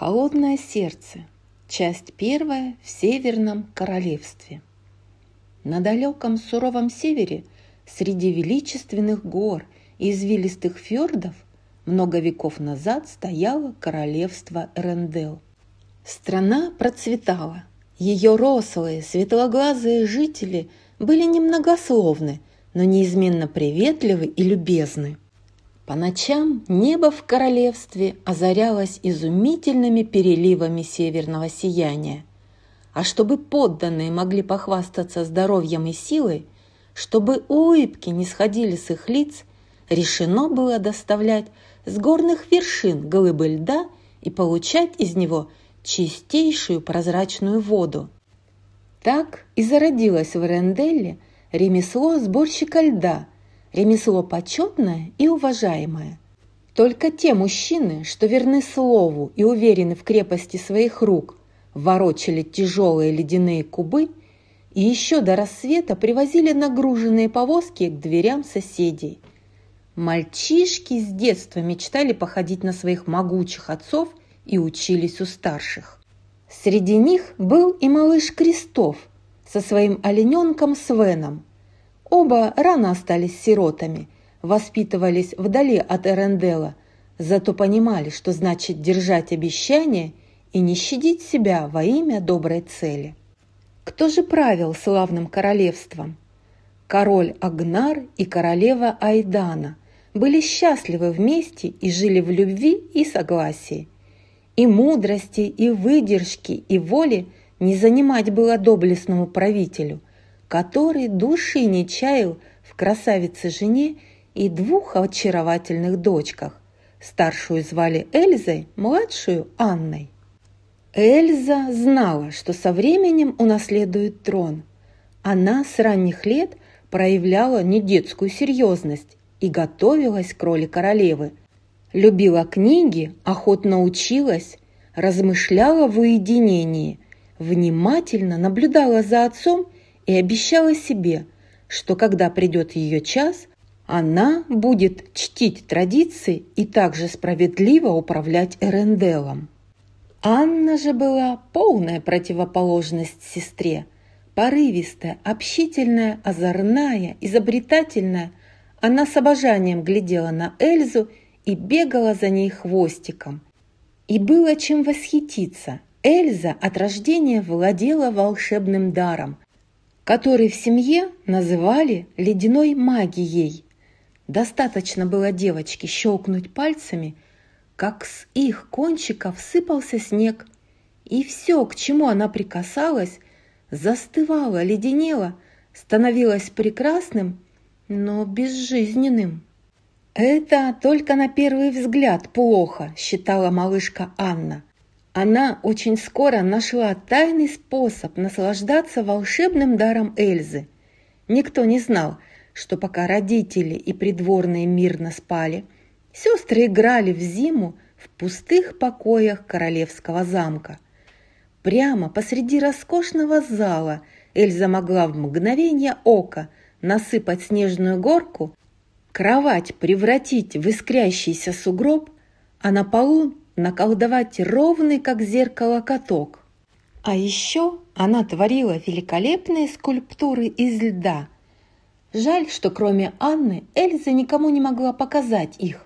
Холодное сердце. Часть первая в Северном Королевстве. На далеком суровом севере, среди величественных гор и извилистых фьордов, много веков назад стояло королевство Эрендел. Страна процветала. Ее рослые, светлоглазые жители были немногословны, но неизменно приветливы и любезны – по ночам небо в королевстве озарялось изумительными переливами северного сияния. А чтобы подданные могли похвастаться здоровьем и силой, чтобы улыбки не сходили с их лиц, решено было доставлять с горных вершин глыбы льда и получать из него чистейшую прозрачную воду. Так и зародилось в Ренделле ремесло сборщика льда – ремесло почетное и уважаемое. Только те мужчины, что верны слову и уверены в крепости своих рук, ворочали тяжелые ледяные кубы и еще до рассвета привозили нагруженные повозки к дверям соседей. Мальчишки с детства мечтали походить на своих могучих отцов и учились у старших. Среди них был и малыш Крестов со своим олененком Свеном, Оба рано остались сиротами, воспитывались вдали от Эрендела, зато понимали, что значит держать обещание и не щадить себя во имя доброй цели. Кто же правил славным королевством? Король Агнар и королева Айдана были счастливы вместе и жили в любви и согласии. И мудрости, и выдержки, и воли не занимать было доблестному правителю – который души не чаял в красавице жене и двух очаровательных дочках. Старшую звали Эльзой, младшую – Анной. Эльза знала, что со временем унаследует трон. Она с ранних лет проявляла недетскую серьезность и готовилась к роли королевы. Любила книги, охотно училась, размышляла в уединении, внимательно наблюдала за отцом и обещала себе, что когда придет ее час, она будет чтить традиции и также справедливо управлять Эренделом. Анна же была полная противоположность сестре. Порывистая, общительная, озорная, изобретательная. Она с обожанием глядела на Эльзу и бегала за ней хвостиком. И было чем восхититься. Эльза от рождения владела волшебным даром, который в семье называли ледяной магией. Достаточно было девочке щелкнуть пальцами, как с их кончиков сыпался снег, и все, к чему она прикасалась, застывало, леденело, становилось прекрасным, но безжизненным. «Это только на первый взгляд плохо», – считала малышка Анна. Она очень скоро нашла тайный способ наслаждаться волшебным даром Эльзы. Никто не знал, что пока родители и придворные мирно спали, сестры играли в зиму в пустых покоях королевского замка. Прямо посреди роскошного зала Эльза могла в мгновение ока насыпать снежную горку, кровать превратить в искрящийся сугроб, а на полу наколдовать ровный, как зеркало, каток. А еще она творила великолепные скульптуры из льда. Жаль, что кроме Анны Эльза никому не могла показать их.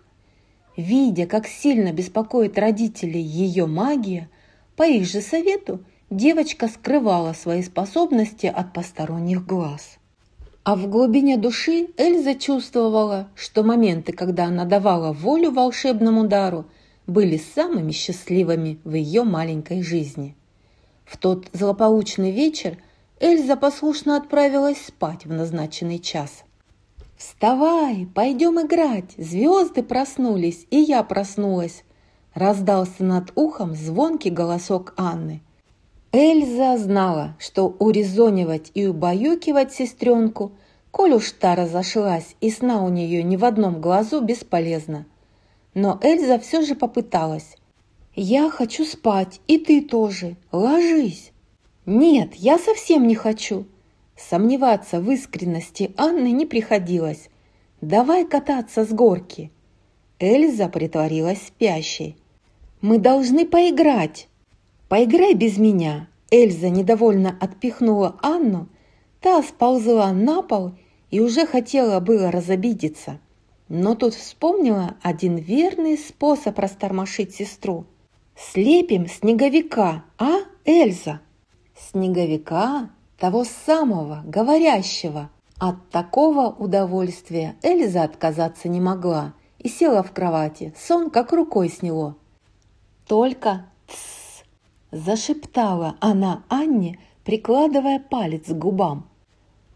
Видя, как сильно беспокоит родителей ее магия, по их же совету девочка скрывала свои способности от посторонних глаз. А в глубине души Эльза чувствовала, что моменты, когда она давала волю волшебному дару – были самыми счастливыми в ее маленькой жизни. В тот злополучный вечер Эльза послушно отправилась спать в назначенный час. «Вставай, пойдем играть! Звезды проснулись, и я проснулась!» Раздался над ухом звонкий голосок Анны. Эльза знала, что урезонивать и убаюкивать сестренку, коль уж та разошлась и сна у нее ни в одном глазу бесполезно. Но Эльза все же попыталась. «Я хочу спать, и ты тоже. Ложись!» «Нет, я совсем не хочу!» Сомневаться в искренности Анны не приходилось. «Давай кататься с горки!» Эльза притворилась спящей. Мы должны поиграть!» «Поиграй без меня!» Эльза недовольно отпихнула Анну, та сползла на пол и уже хотела было разобидеться. Но тут вспомнила один верный способ растормошить сестру. «Слепим снеговика, а, Эльза?» Снеговика, того самого, говорящего. От такого удовольствия Эльза отказаться не могла и села в кровати, сон как рукой сняло. «Только тссс!» – зашептала она Анне, прикладывая палец к губам.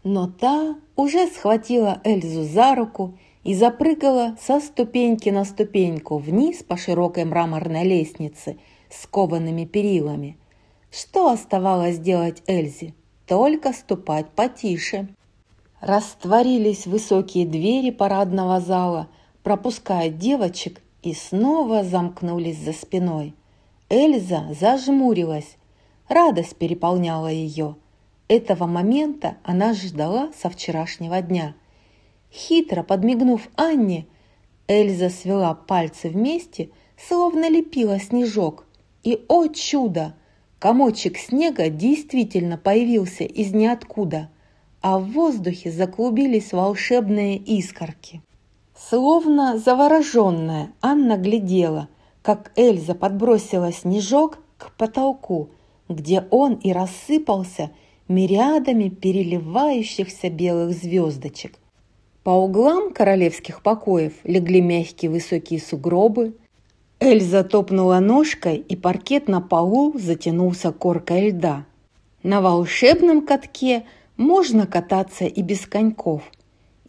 Но та уже схватила Эльзу за руку и запрыгала со ступеньки на ступеньку вниз по широкой мраморной лестнице с коваными перилами. Что оставалось делать Эльзе? Только ступать потише. Растворились высокие двери парадного зала, пропуская девочек, и снова замкнулись за спиной. Эльза зажмурилась. Радость переполняла ее. Этого момента она ждала со вчерашнего дня – Хитро подмигнув Анне, Эльза свела пальцы вместе, словно лепила снежок. И, о чудо! Комочек снега действительно появился из ниоткуда, а в воздухе заклубились волшебные искорки. Словно завороженная, Анна глядела, как Эльза подбросила снежок к потолку, где он и рассыпался мириадами переливающихся белых звездочек – по углам королевских покоев легли мягкие высокие сугробы. Эльза топнула ножкой, и паркет на полу затянулся коркой льда. На волшебном катке можно кататься и без коньков.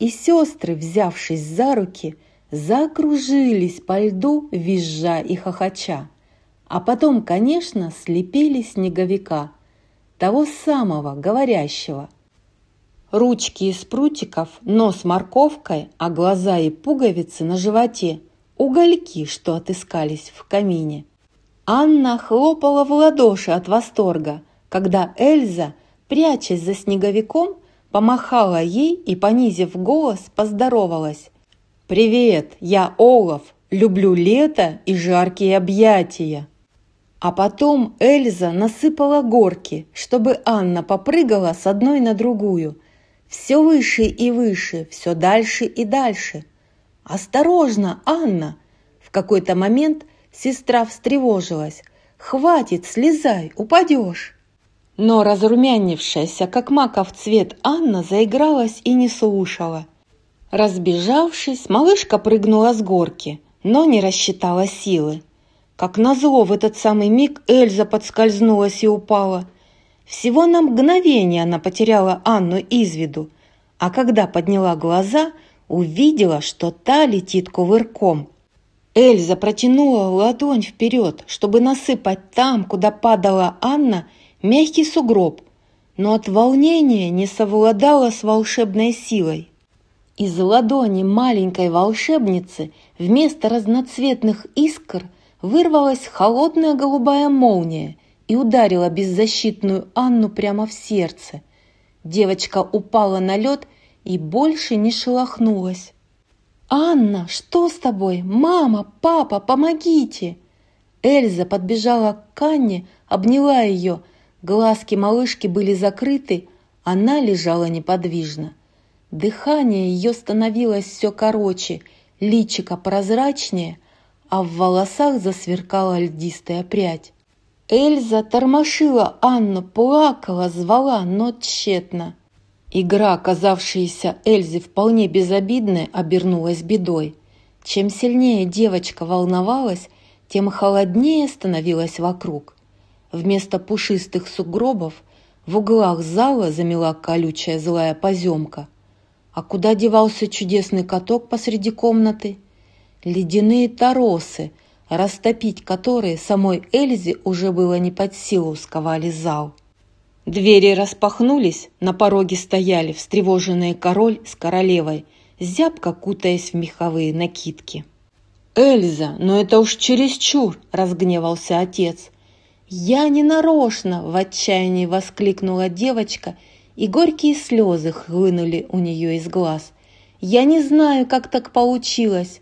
И сестры, взявшись за руки, закружились по льду, визжа и хохоча. А потом, конечно, слепили снеговика, того самого, говорящего – Ручки из прутиков, нос морковкой, а глаза и пуговицы на животе – угольки, что отыскались в камине. Анна хлопала в ладоши от восторга, когда Эльза, прячась за снеговиком, помахала ей и, понизив голос, поздоровалась. «Привет, я Олаф, люблю лето и жаркие объятия». А потом Эльза насыпала горки, чтобы Анна попрыгала с одной на другую – все выше и выше, все дальше и дальше. «Осторожно, Анна!» В какой-то момент сестра встревожилась. «Хватит, слезай, упадешь!» Но разрумянившаяся, как маков цвет, Анна заигралась и не слушала. Разбежавшись, малышка прыгнула с горки, но не рассчитала силы. Как назло, в этот самый миг Эльза подскользнулась и упала – всего на мгновение она потеряла Анну из виду, а когда подняла глаза, увидела, что та летит кувырком. Эльза протянула ладонь вперед, чтобы насыпать там, куда падала Анна, мягкий сугроб, но от волнения не совладала с волшебной силой. Из ладони маленькой волшебницы вместо разноцветных искр вырвалась холодная голубая молния – и ударила беззащитную Анну прямо в сердце. Девочка упала на лед и больше не шелохнулась. «Анна, что с тобой? Мама, папа, помогите!» Эльза подбежала к Анне, обняла ее. Глазки малышки были закрыты, она лежала неподвижно. Дыхание ее становилось все короче, личико прозрачнее, а в волосах засверкала льдистая прядь. Эльза тормошила Анну, плакала, звала, но тщетно. Игра, оказавшаяся Эльзе вполне безобидной, обернулась бедой. Чем сильнее девочка волновалась, тем холоднее становилось вокруг. Вместо пушистых сугробов в углах зала замела колючая злая поземка. А куда девался чудесный каток посреди комнаты? Ледяные торосы — растопить которые самой Эльзе уже было не под силу сковали зал. Двери распахнулись, на пороге стояли встревоженные король с королевой, зябко кутаясь в меховые накидки. «Эльза, но это уж чересчур!» – разгневался отец. «Я не нарочно!» – в отчаянии воскликнула девочка, и горькие слезы хлынули у нее из глаз. «Я не знаю, как так получилось.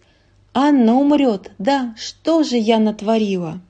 Анна умрет, да, что же я натворила?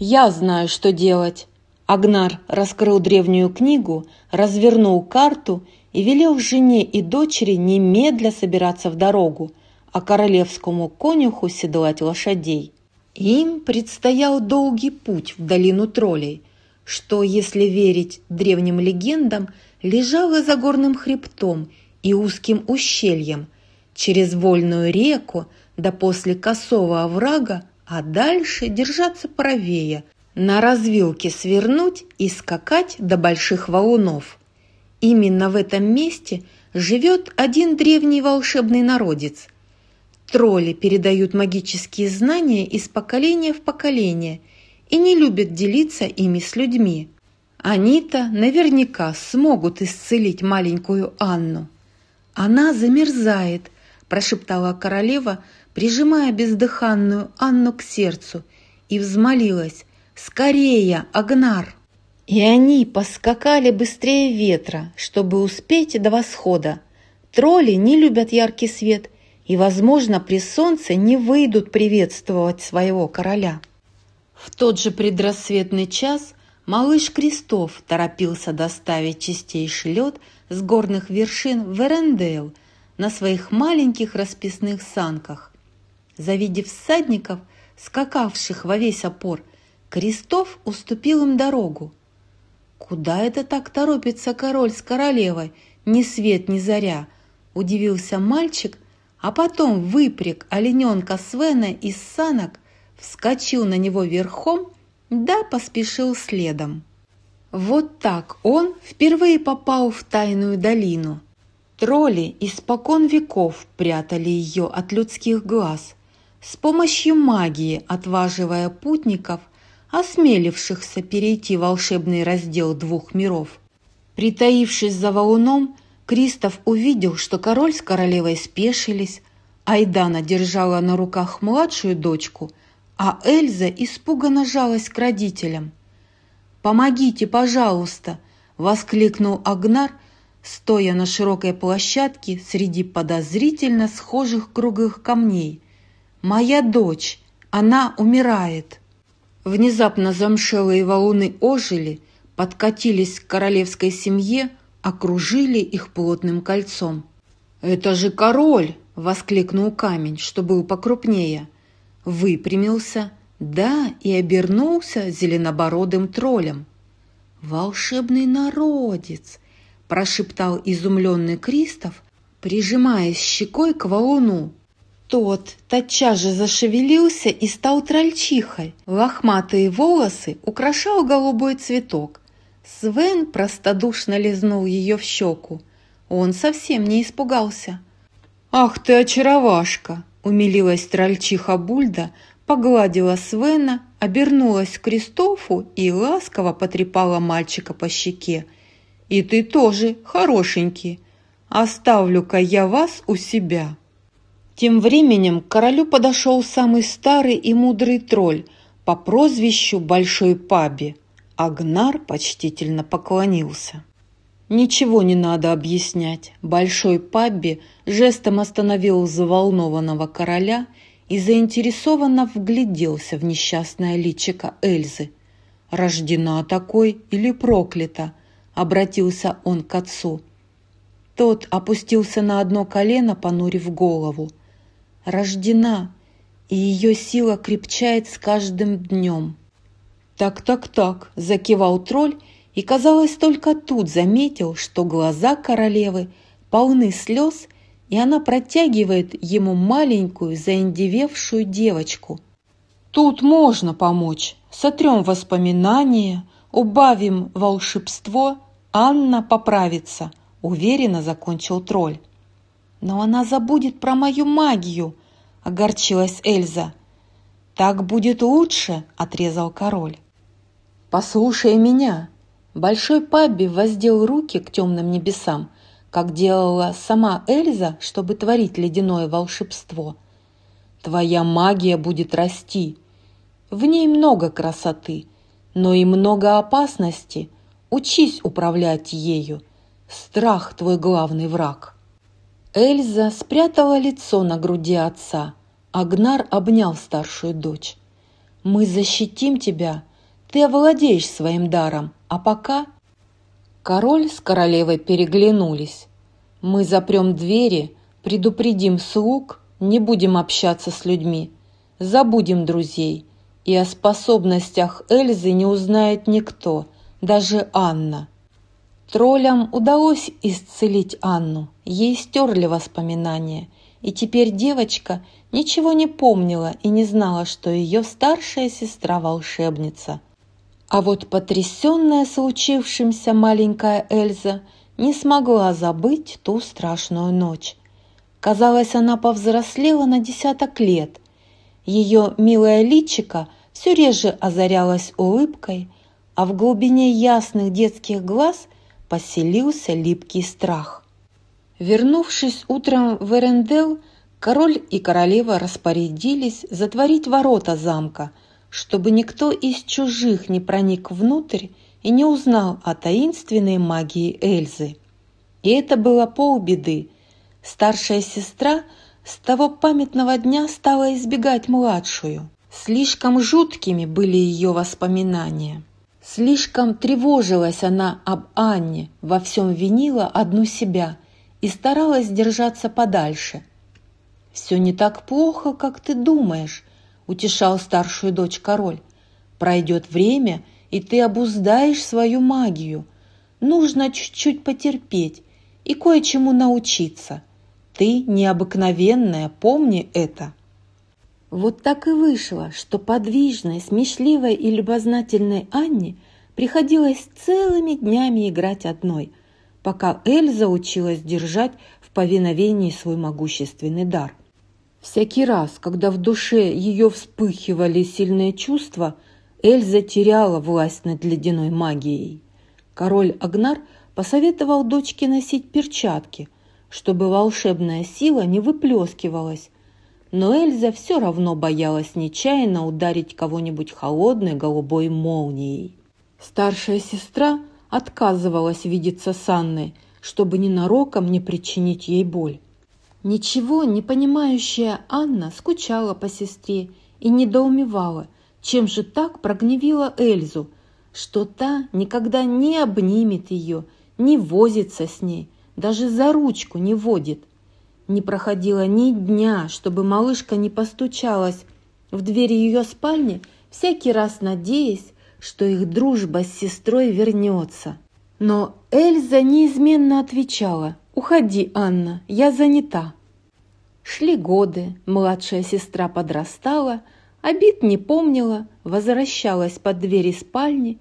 Я знаю, что делать. Агнар раскрыл древнюю книгу, развернул карту и велел жене и дочери немедля собираться в дорогу, а королевскому конюху седлать лошадей. Им предстоял долгий путь в долину троллей, что, если верить древним легендам, лежало за горным хребтом и узким ущельем, через вольную реку, да после косого оврага, а дальше держаться правее, на развилке свернуть и скакать до больших валунов. Именно в этом месте живет один древний волшебный народец – Тролли передают магические знания из поколения в поколение и не любят делиться ими с людьми. Они-то наверняка смогут исцелить маленькую Анну. Она замерзает, прошептала королева, прижимая бездыханную Анну к сердцу, и взмолилась «Скорее, Агнар!» И они поскакали быстрее ветра, чтобы успеть до восхода. Тролли не любят яркий свет и, возможно, при солнце не выйдут приветствовать своего короля. В тот же предрассветный час малыш Крестов торопился доставить чистейший лед с горных вершин в Эрендейл на своих маленьких расписных санках. Завидев всадников, скакавших во весь опор, Крестов уступил им дорогу. «Куда это так торопится король с королевой? Ни свет, ни заря!» – удивился мальчик, а потом выпряг олененка Свена из санок, вскочил на него верхом, да поспешил следом. Вот так он впервые попал в тайную долину. Тролли испокон веков прятали ее от людских глаз, с помощью магии отваживая путников, осмелившихся перейти волшебный раздел двух миров. Притаившись за валуном, Кристоф увидел, что король с королевой спешились, Айдана держала на руках младшую дочку, а Эльза испуганно жалась к родителям. «Помогите, пожалуйста!» – воскликнул Агнар, стоя на широкой площадке среди подозрительно схожих круглых камней. «Моя дочь! Она умирает!» Внезапно замшелые валуны ожили, подкатились к королевской семье – окружили их плотным кольцом. «Это же король!» – воскликнул камень, что был покрупнее. Выпрямился, да, и обернулся зеленобородым троллем. «Волшебный народец!» – прошептал изумленный Кристоф, прижимаясь щекой к валуну. Тот тотчас же зашевелился и стал трольчихой. Лохматые волосы украшал голубой цветок, Свен простодушно лизнул ее в щеку. Он совсем не испугался. «Ах ты, очаровашка!» – умилилась трольчиха Бульда, погладила Свена, обернулась к Кристофу и ласково потрепала мальчика по щеке. «И ты тоже хорошенький. Оставлю-ка я вас у себя». Тем временем к королю подошел самый старый и мудрый тролль по прозвищу Большой Паби – Агнар почтительно поклонился. Ничего не надо объяснять. Большой Пабби жестом остановил заволнованного короля и заинтересованно вгляделся в несчастное личико Эльзы. «Рождена такой или проклята?» — обратился он к отцу. Тот опустился на одно колено, понурив голову. «Рождена, и ее сила крепчает с каждым днем». «Так-так-так», – закивал тролль, и, казалось, только тут заметил, что глаза королевы полны слез, и она протягивает ему маленькую заиндевевшую девочку. «Тут можно помочь. Сотрем воспоминания, убавим волшебство, Анна поправится», – уверенно закончил тролль. «Но она забудет про мою магию», – огорчилась Эльза. «Так будет лучше», – отрезал король. «Послушай меня!» Большой Пабби воздел руки к темным небесам, как делала сама Эльза, чтобы творить ледяное волшебство. «Твоя магия будет расти. В ней много красоты, но и много опасности. Учись управлять ею. Страх – твой главный враг». Эльза спрятала лицо на груди отца, Агнар обнял старшую дочь. «Мы защитим тебя, ты овладеешь своим даром, а пока...» Король с королевой переглянулись. «Мы запрем двери, предупредим слуг, не будем общаться с людьми, забудем друзей, и о способностях Эльзы не узнает никто, даже Анна». Троллям удалось исцелить Анну, ей стерли воспоминания, и теперь девочка ничего не помнила и не знала, что ее старшая сестра волшебница. А вот потрясенная случившимся маленькая Эльза не смогла забыть ту страшную ночь. Казалось, она повзрослела на десяток лет. Ее милое личико все реже озарялось улыбкой, а в глубине ясных детских глаз поселился липкий страх. Вернувшись утром в Эрендел, король и королева распорядились затворить ворота замка, чтобы никто из чужих не проник внутрь и не узнал о таинственной магии Эльзы. И это было полбеды. Старшая сестра с того памятного дня стала избегать младшую. Слишком жуткими были ее воспоминания. Слишком тревожилась она об Анне, во всем винила одну себя – и старалась держаться подальше. «Все не так плохо, как ты думаешь», – утешал старшую дочь король. «Пройдет время, и ты обуздаешь свою магию. Нужно чуть-чуть потерпеть и кое-чему научиться. Ты необыкновенная, помни это». Вот так и вышло, что подвижной, смешливой и любознательной Анне приходилось целыми днями играть одной – пока Эльза училась держать в повиновении свой могущественный дар. Всякий раз, когда в душе ее вспыхивали сильные чувства, Эльза теряла власть над ледяной магией. Король Агнар посоветовал дочке носить перчатки, чтобы волшебная сила не выплескивалась, но Эльза все равно боялась нечаянно ударить кого-нибудь холодной голубой молнией. Старшая сестра – отказывалась видеться с Анной, чтобы ненароком не причинить ей боль. Ничего не понимающая Анна скучала по сестре и недоумевала, чем же так прогневила Эльзу, что та никогда не обнимет ее, не возится с ней, даже за ручку не водит. Не проходило ни дня, чтобы малышка не постучалась в двери ее спальни, всякий раз надеясь, что их дружба с сестрой вернется. Но Эльза неизменно отвечала «Уходи, Анна, я занята». Шли годы, младшая сестра подрастала, обид не помнила, возвращалась под двери спальни,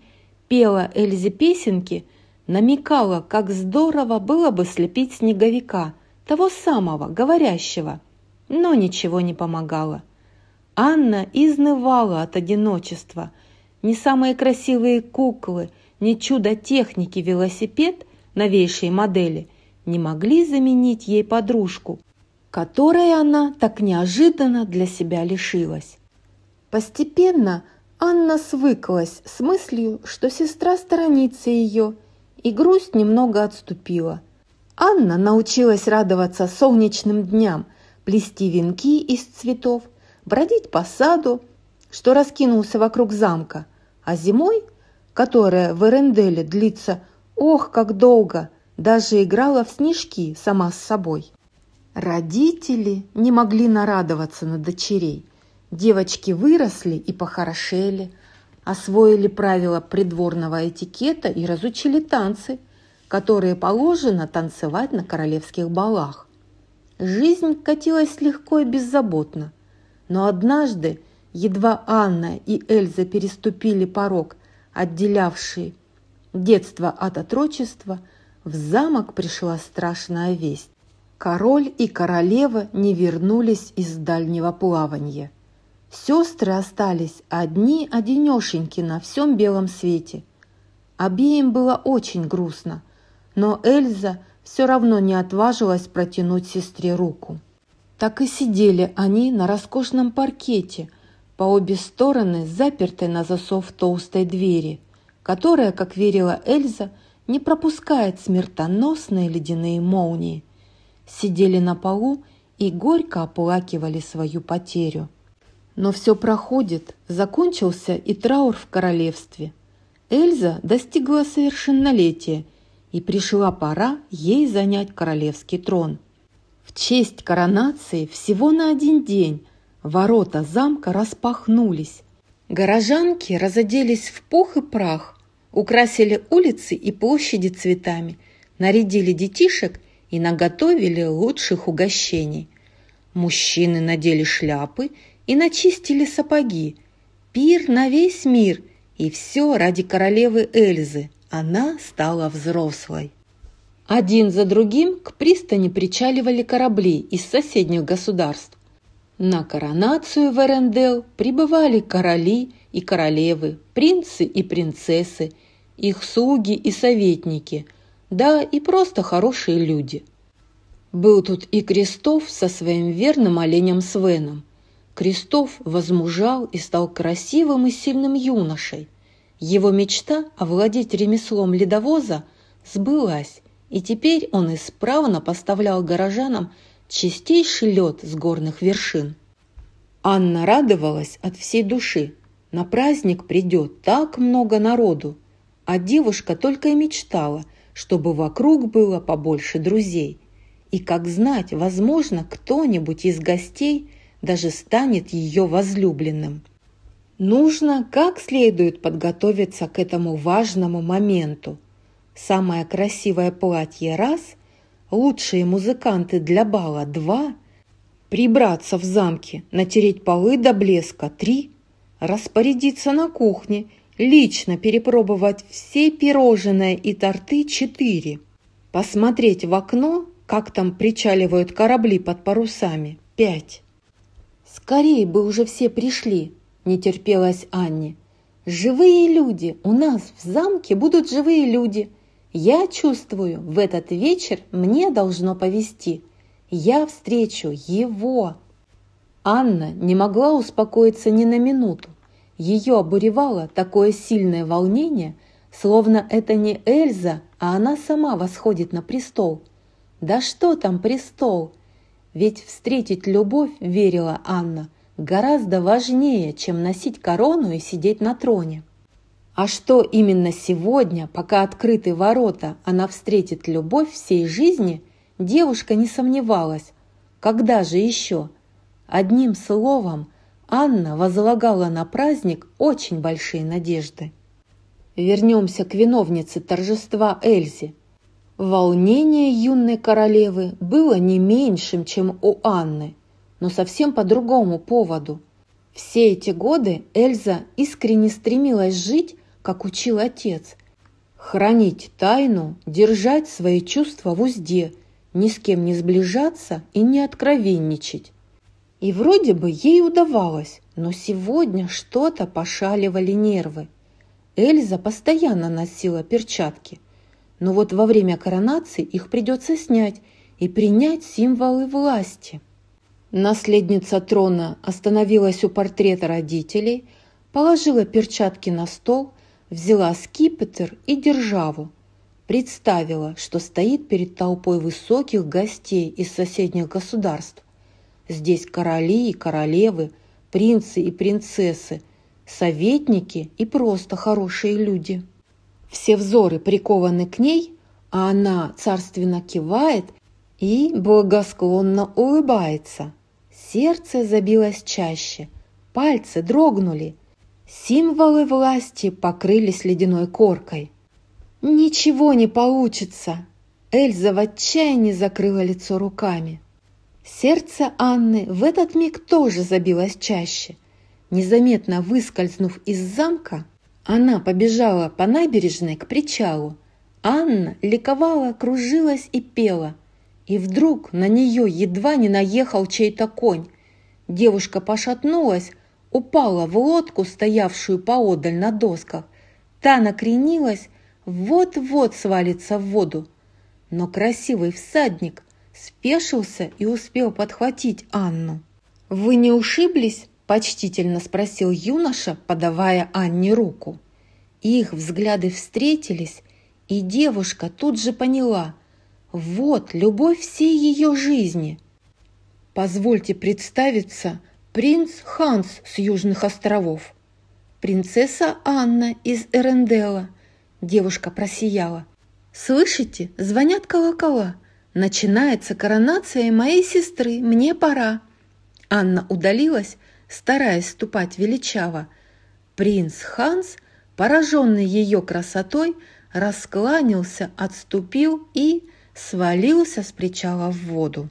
пела Эльзе песенки, намекала, как здорово было бы слепить снеговика, того самого, говорящего, но ничего не помогало. Анна изнывала от одиночества – ни самые красивые куклы, ни чудо техники велосипед новейшей модели не могли заменить ей подружку, которой она так неожиданно для себя лишилась. Постепенно Анна свыклась с мыслью, что сестра сторонится ее, и грусть немного отступила. Анна научилась радоваться солнечным дням, плести венки из цветов, бродить по саду, что раскинулся вокруг замка – а зимой, которая в Эренделе длится ох, как долго, даже играла в снежки сама с собой. Родители не могли нарадоваться на дочерей. Девочки выросли и похорошели, освоили правила придворного этикета и разучили танцы, которые положено танцевать на королевских балах. Жизнь катилась легко и беззаботно, но однажды Едва Анна и Эльза переступили порог, отделявший детство от отрочества, в замок пришла страшная весть. Король и королева не вернулись из дальнего плавания. Сестры остались одни-одинешеньки на всем белом свете. Обеим было очень грустно, но Эльза все равно не отважилась протянуть сестре руку. Так и сидели они на роскошном паркете, по обе стороны запертой на засов толстой двери, которая, как верила Эльза, не пропускает смертоносные ледяные молнии. Сидели на полу и горько оплакивали свою потерю. Но все проходит, закончился и траур в королевстве. Эльза достигла совершеннолетия, и пришла пора ей занять королевский трон. В честь коронации всего на один день ворота замка распахнулись. Горожанки разоделись в пух и прах, украсили улицы и площади цветами, нарядили детишек и наготовили лучших угощений. Мужчины надели шляпы и начистили сапоги. Пир на весь мир, и все ради королевы Эльзы. Она стала взрослой. Один за другим к пристани причаливали корабли из соседних государств. На коронацию в Эрендел прибывали короли и королевы, принцы и принцессы, их слуги и советники, да и просто хорошие люди. Был тут и Крестов со своим верным оленем Свеном – Крестов возмужал и стал красивым и сильным юношей. Его мечта овладеть ремеслом ледовоза сбылась, и теперь он исправно поставлял горожанам чистейший лед с горных вершин. Анна радовалась от всей души. На праздник придет так много народу, а девушка только и мечтала, чтобы вокруг было побольше друзей. И, как знать, возможно, кто-нибудь из гостей – даже станет ее возлюбленным. Нужно как следует подготовиться к этому важному моменту. Самое красивое платье – раз, лучшие музыканты для бала – два, прибраться в замке, натереть полы до блеска – три, распорядиться на кухне, лично перепробовать все пирожные и торты – четыре, посмотреть в окно, как там причаливают корабли под парусами – пять «Скорее бы уже все пришли!» – не терпелась Анне. «Живые люди! У нас в замке будут живые люди! Я чувствую, в этот вечер мне должно повести. Я встречу его!» Анна не могла успокоиться ни на минуту. Ее обуревало такое сильное волнение, словно это не Эльза, а она сама восходит на престол. Да что там престол? Ведь встретить любовь, верила Анна, гораздо важнее, чем носить корону и сидеть на троне. А что именно сегодня, пока открыты ворота, она встретит любовь всей жизни, девушка не сомневалась. Когда же еще? Одним словом, Анна возлагала на праздник очень большие надежды. Вернемся к виновнице торжества Эльзе – Волнение юной королевы было не меньшим, чем у Анны, но совсем по другому поводу. Все эти годы Эльза искренне стремилась жить, как учил отец, хранить тайну, держать свои чувства в узде, ни с кем не сближаться и не откровенничать. И вроде бы ей удавалось, но сегодня что-то пошаливали нервы. Эльза постоянно носила перчатки, но вот во время коронации их придется снять и принять символы власти. Наследница трона остановилась у портрета родителей, положила перчатки на стол, взяла скипетр и державу. Представила, что стоит перед толпой высоких гостей из соседних государств. Здесь короли и королевы, принцы и принцессы, советники и просто хорошие люди. Все взоры прикованы к ней, а она царственно кивает и благосклонно улыбается. Сердце забилось чаще, пальцы дрогнули, символы власти покрылись ледяной коркой. «Ничего не получится!» Эльза в отчаянии закрыла лицо руками. Сердце Анны в этот миг тоже забилось чаще. Незаметно выскользнув из замка, она побежала по набережной к причалу. Анна ликовала, кружилась и пела. И вдруг на нее едва не наехал чей-то конь. Девушка пошатнулась, упала в лодку, стоявшую поодаль на досках. Та накренилась, вот-вот свалится в воду. Но красивый всадник спешился и успел подхватить Анну. «Вы не ушиблись?» – почтительно спросил юноша, подавая Анне руку. Их взгляды встретились, и девушка тут же поняла – вот любовь всей ее жизни. Позвольте представиться, принц Ханс с Южных островов. Принцесса Анна из Эрендела. Девушка просияла. Слышите, звонят колокола. Начинается коронация моей сестры, мне пора. Анна удалилась, стараясь ступать величаво. Принц Ханс, пораженный ее красотой, раскланялся, отступил и свалился с причала в воду.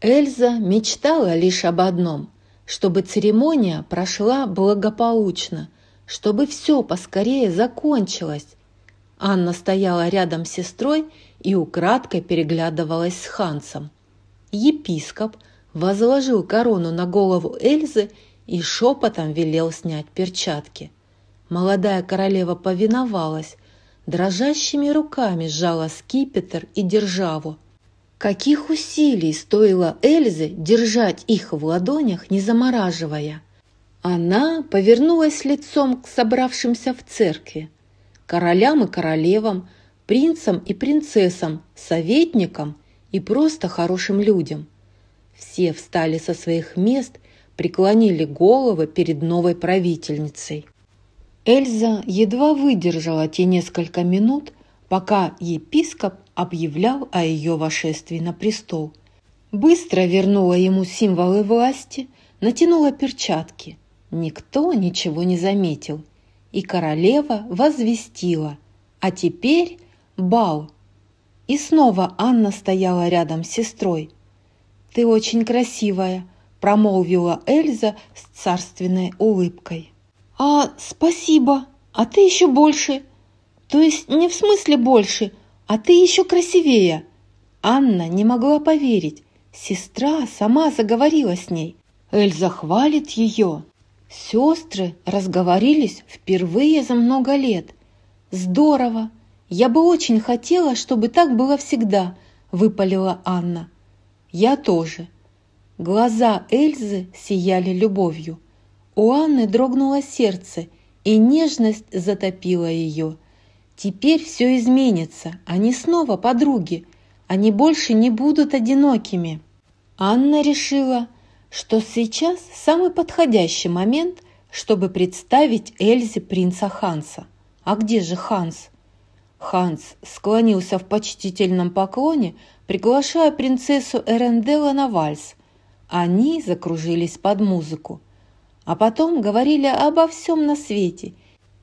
Эльза мечтала лишь об одном – чтобы церемония прошла благополучно, чтобы все поскорее закончилось. Анна стояла рядом с сестрой и украдкой переглядывалась с Хансом. Епископ возложил корону на голову Эльзы и шепотом велел снять перчатки. Молодая королева повиновалась, дрожащими руками сжала скипетр и державу. Каких усилий стоило Эльзе держать их в ладонях, не замораживая. Она повернулась лицом к собравшимся в церкви, королям и королевам, принцам и принцессам, советникам и просто хорошим людям. Все встали со своих мест, преклонили головы перед новой правительницей. Эльза едва выдержала те несколько минут, пока епископ объявлял о ее вошествии на престол. Быстро вернула ему символы власти, натянула перчатки. Никто ничего не заметил. И королева возвестила. А теперь бал. И снова Анна стояла рядом с сестрой. «Ты очень красивая», – промолвила Эльза с царственной улыбкой. «А, спасибо, а ты еще больше. То есть не в смысле больше, а ты еще красивее». Анна не могла поверить. Сестра сама заговорила с ней. Эльза хвалит ее. Сестры разговорились впервые за много лет. Здорово! Я бы очень хотела, чтобы так было всегда, выпалила Анна. Я тоже. Глаза Эльзы сияли любовью. У Анны дрогнуло сердце, и нежность затопила ее. Теперь все изменится, они снова подруги, они больше не будут одинокими. Анна решила, что сейчас самый подходящий момент, чтобы представить Эльзе принца Ханса. А где же Ханс? Ханс склонился в почтительном поклоне, приглашая принцессу Эренделла на вальс. Они закружились под музыку – а потом говорили обо всем на свете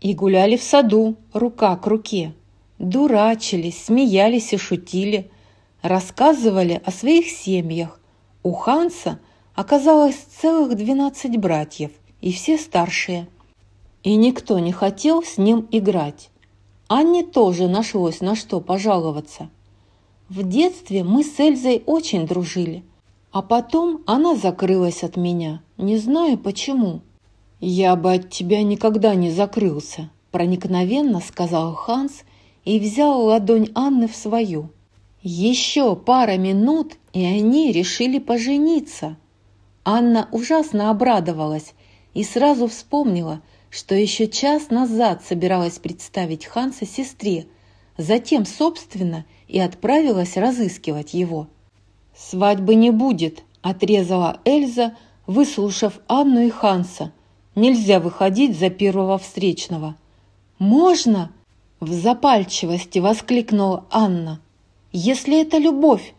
и гуляли в саду, рука к руке. Дурачились, смеялись и шутили, рассказывали о своих семьях. У Ханса оказалось целых двенадцать братьев, и все старшие. И никто не хотел с ним играть. Анне тоже нашлось на что пожаловаться. В детстве мы с Эльзой очень дружили, а потом она закрылась от меня – не знаю почему. Я бы от тебя никогда не закрылся, проникновенно сказал Ханс и взял ладонь Анны в свою. Еще пара минут, и они решили пожениться. Анна ужасно обрадовалась и сразу вспомнила, что еще час назад собиралась представить Ханса сестре, затем, собственно, и отправилась разыскивать его. «Свадьбы не будет», – отрезала Эльза, – выслушав Анну и Ханса. Нельзя выходить за первого встречного. «Можно?» – в запальчивости воскликнула Анна. «Если это любовь!»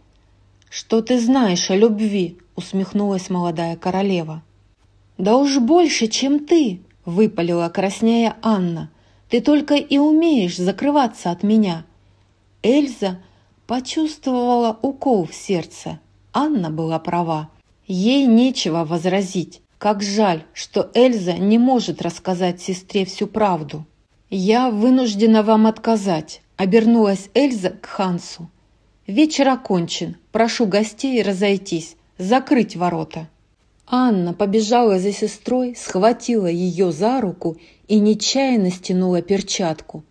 «Что ты знаешь о любви?» – усмехнулась молодая королева. «Да уж больше, чем ты!» – выпалила краснея Анна. «Ты только и умеешь закрываться от меня!» Эльза почувствовала укол в сердце. Анна была права. Ей нечего возразить. Как жаль, что Эльза не может рассказать сестре всю правду. «Я вынуждена вам отказать», — обернулась Эльза к Хансу. «Вечер окончен. Прошу гостей разойтись, закрыть ворота». Анна побежала за сестрой, схватила ее за руку и нечаянно стянула перчатку.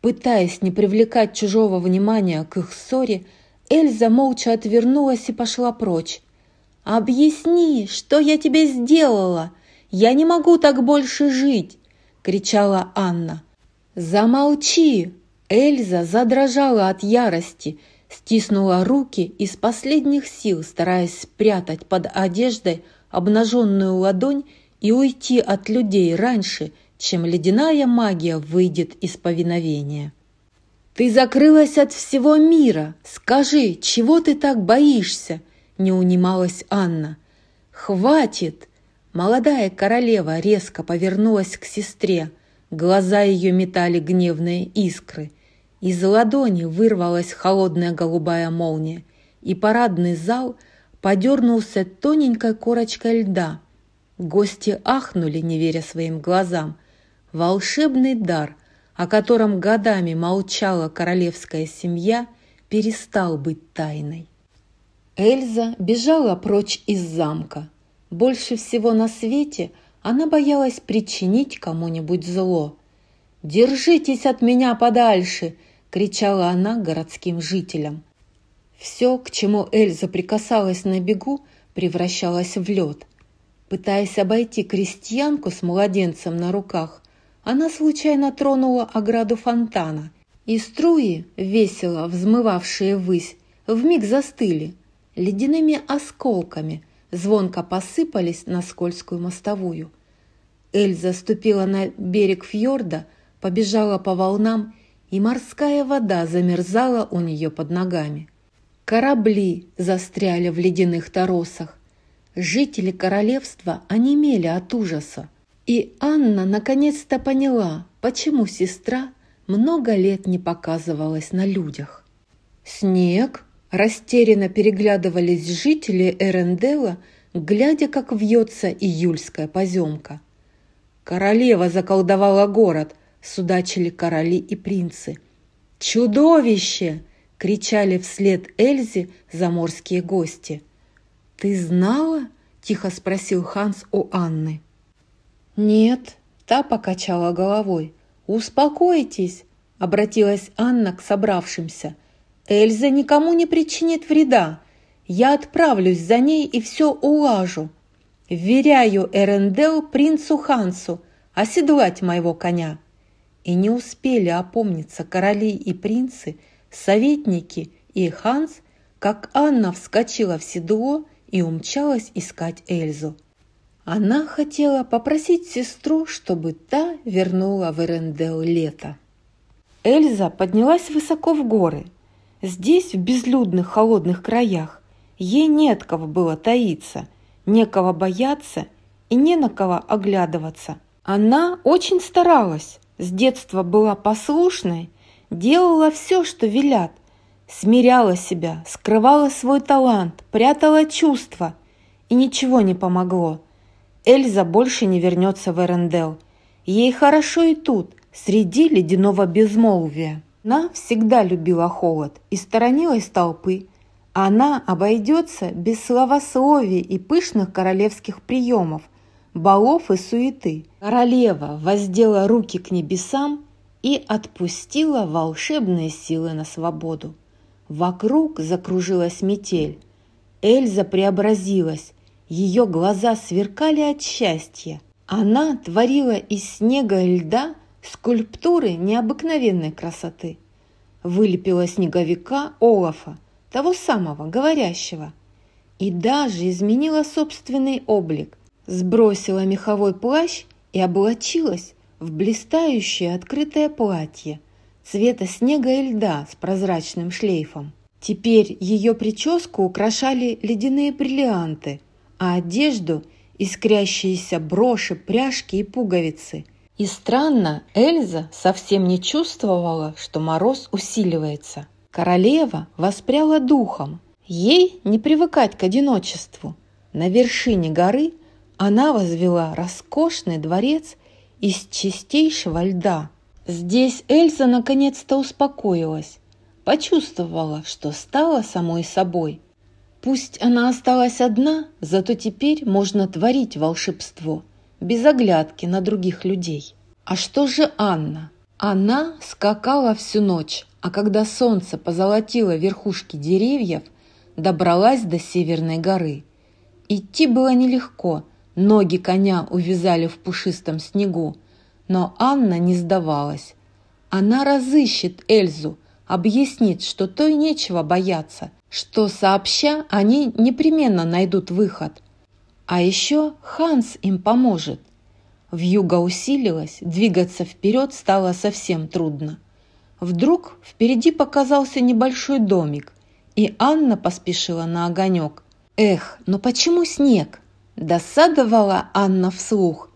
Пытаясь не привлекать чужого внимания к их ссоре, Эльза молча отвернулась и пошла прочь, «Объясни, что я тебе сделала? Я не могу так больше жить!» – кричала Анна. «Замолчи!» Эльза задрожала от ярости, стиснула руки из последних сил, стараясь спрятать под одеждой обнаженную ладонь и уйти от людей раньше, чем ледяная магия выйдет из повиновения. «Ты закрылась от всего мира! Скажи, чего ты так боишься?» – не унималась Анна. «Хватит!» Молодая королева резко повернулась к сестре. Глаза ее метали гневные искры. Из ладони вырвалась холодная голубая молния, и парадный зал подернулся тоненькой корочкой льда. Гости ахнули, не веря своим глазам. Волшебный дар, о котором годами молчала королевская семья, перестал быть тайной. Эльза бежала прочь из замка. Больше всего на свете она боялась причинить кому-нибудь зло. «Держитесь от меня подальше!» – кричала она городским жителям. Все, к чему Эльза прикасалась на бегу, превращалось в лед. Пытаясь обойти крестьянку с младенцем на руках, она случайно тронула ограду фонтана, и струи, весело взмывавшие ввысь, вмиг застыли, ледяными осколками – звонко посыпались на скользкую мостовую. Эльза ступила на берег фьорда, побежала по волнам, и морская вода замерзала у нее под ногами. Корабли застряли в ледяных торосах. Жители королевства онемели от ужаса. И Анна наконец-то поняла, почему сестра много лет не показывалась на людях. Снег Растерянно переглядывались жители Эрендела, глядя, как вьется июльская поземка. Королева заколдовала город, судачили короли и принцы. «Чудовище!» — кричали вслед Эльзе заморские гости. «Ты знала?» — тихо спросил Ханс у Анны. «Нет», — та покачала головой. «Успокойтесь», — обратилась Анна к собравшимся. Эльза никому не причинит вреда. Я отправлюсь за ней и все улажу. Вверяю Эрендел принцу Хансу оседлать моего коня». И не успели опомниться короли и принцы, советники и Ханс, как Анна вскочила в седло и умчалась искать Эльзу. Она хотела попросить сестру, чтобы та вернула в Эрендел лето. Эльза поднялась высоко в горы – Здесь, в безлюдных холодных краях, ей не от кого было таиться, некого бояться и не на кого оглядываться. Она очень старалась, с детства была послушной, делала все, что велят, смиряла себя, скрывала свой талант, прятала чувства, и ничего не помогло. Эльза больше не вернется в Эрендел. Ей хорошо и тут, среди ледяного безмолвия. Она всегда любила холод и сторонилась толпы. Она обойдется без словословий и пышных королевских приемов, балов и суеты. Королева воздела руки к небесам и отпустила волшебные силы на свободу. Вокруг закружилась метель. Эльза преобразилась, ее глаза сверкали от счастья. Она творила из снега и льда скульптуры необыкновенной красоты. Вылепила снеговика Олафа, того самого, говорящего, и даже изменила собственный облик, сбросила меховой плащ и облачилась в блистающее открытое платье цвета снега и льда с прозрачным шлейфом. Теперь ее прическу украшали ледяные бриллианты, а одежду – искрящиеся броши, пряжки и пуговицы – и странно, Эльза совсем не чувствовала, что мороз усиливается. Королева воспряла духом. Ей не привыкать к одиночеству. На вершине горы она возвела роскошный дворец из чистейшего льда. Здесь Эльза наконец-то успокоилась, почувствовала, что стала самой собой. Пусть она осталась одна, зато теперь можно творить волшебство – без оглядки на других людей. А что же Анна? Она скакала всю ночь, а когда солнце позолотило верхушки деревьев, добралась до Северной горы. Идти было нелегко, ноги коня увязали в пушистом снегу, но Анна не сдавалась. Она разыщет Эльзу, объяснит, что то и нечего бояться, что сообща они непременно найдут выход. А еще Ханс им поможет. Вьюга усилилась, двигаться вперед стало совсем трудно. Вдруг впереди показался небольшой домик, и Анна поспешила на огонек. «Эх, но почему снег?» – досадовала Анна вслух.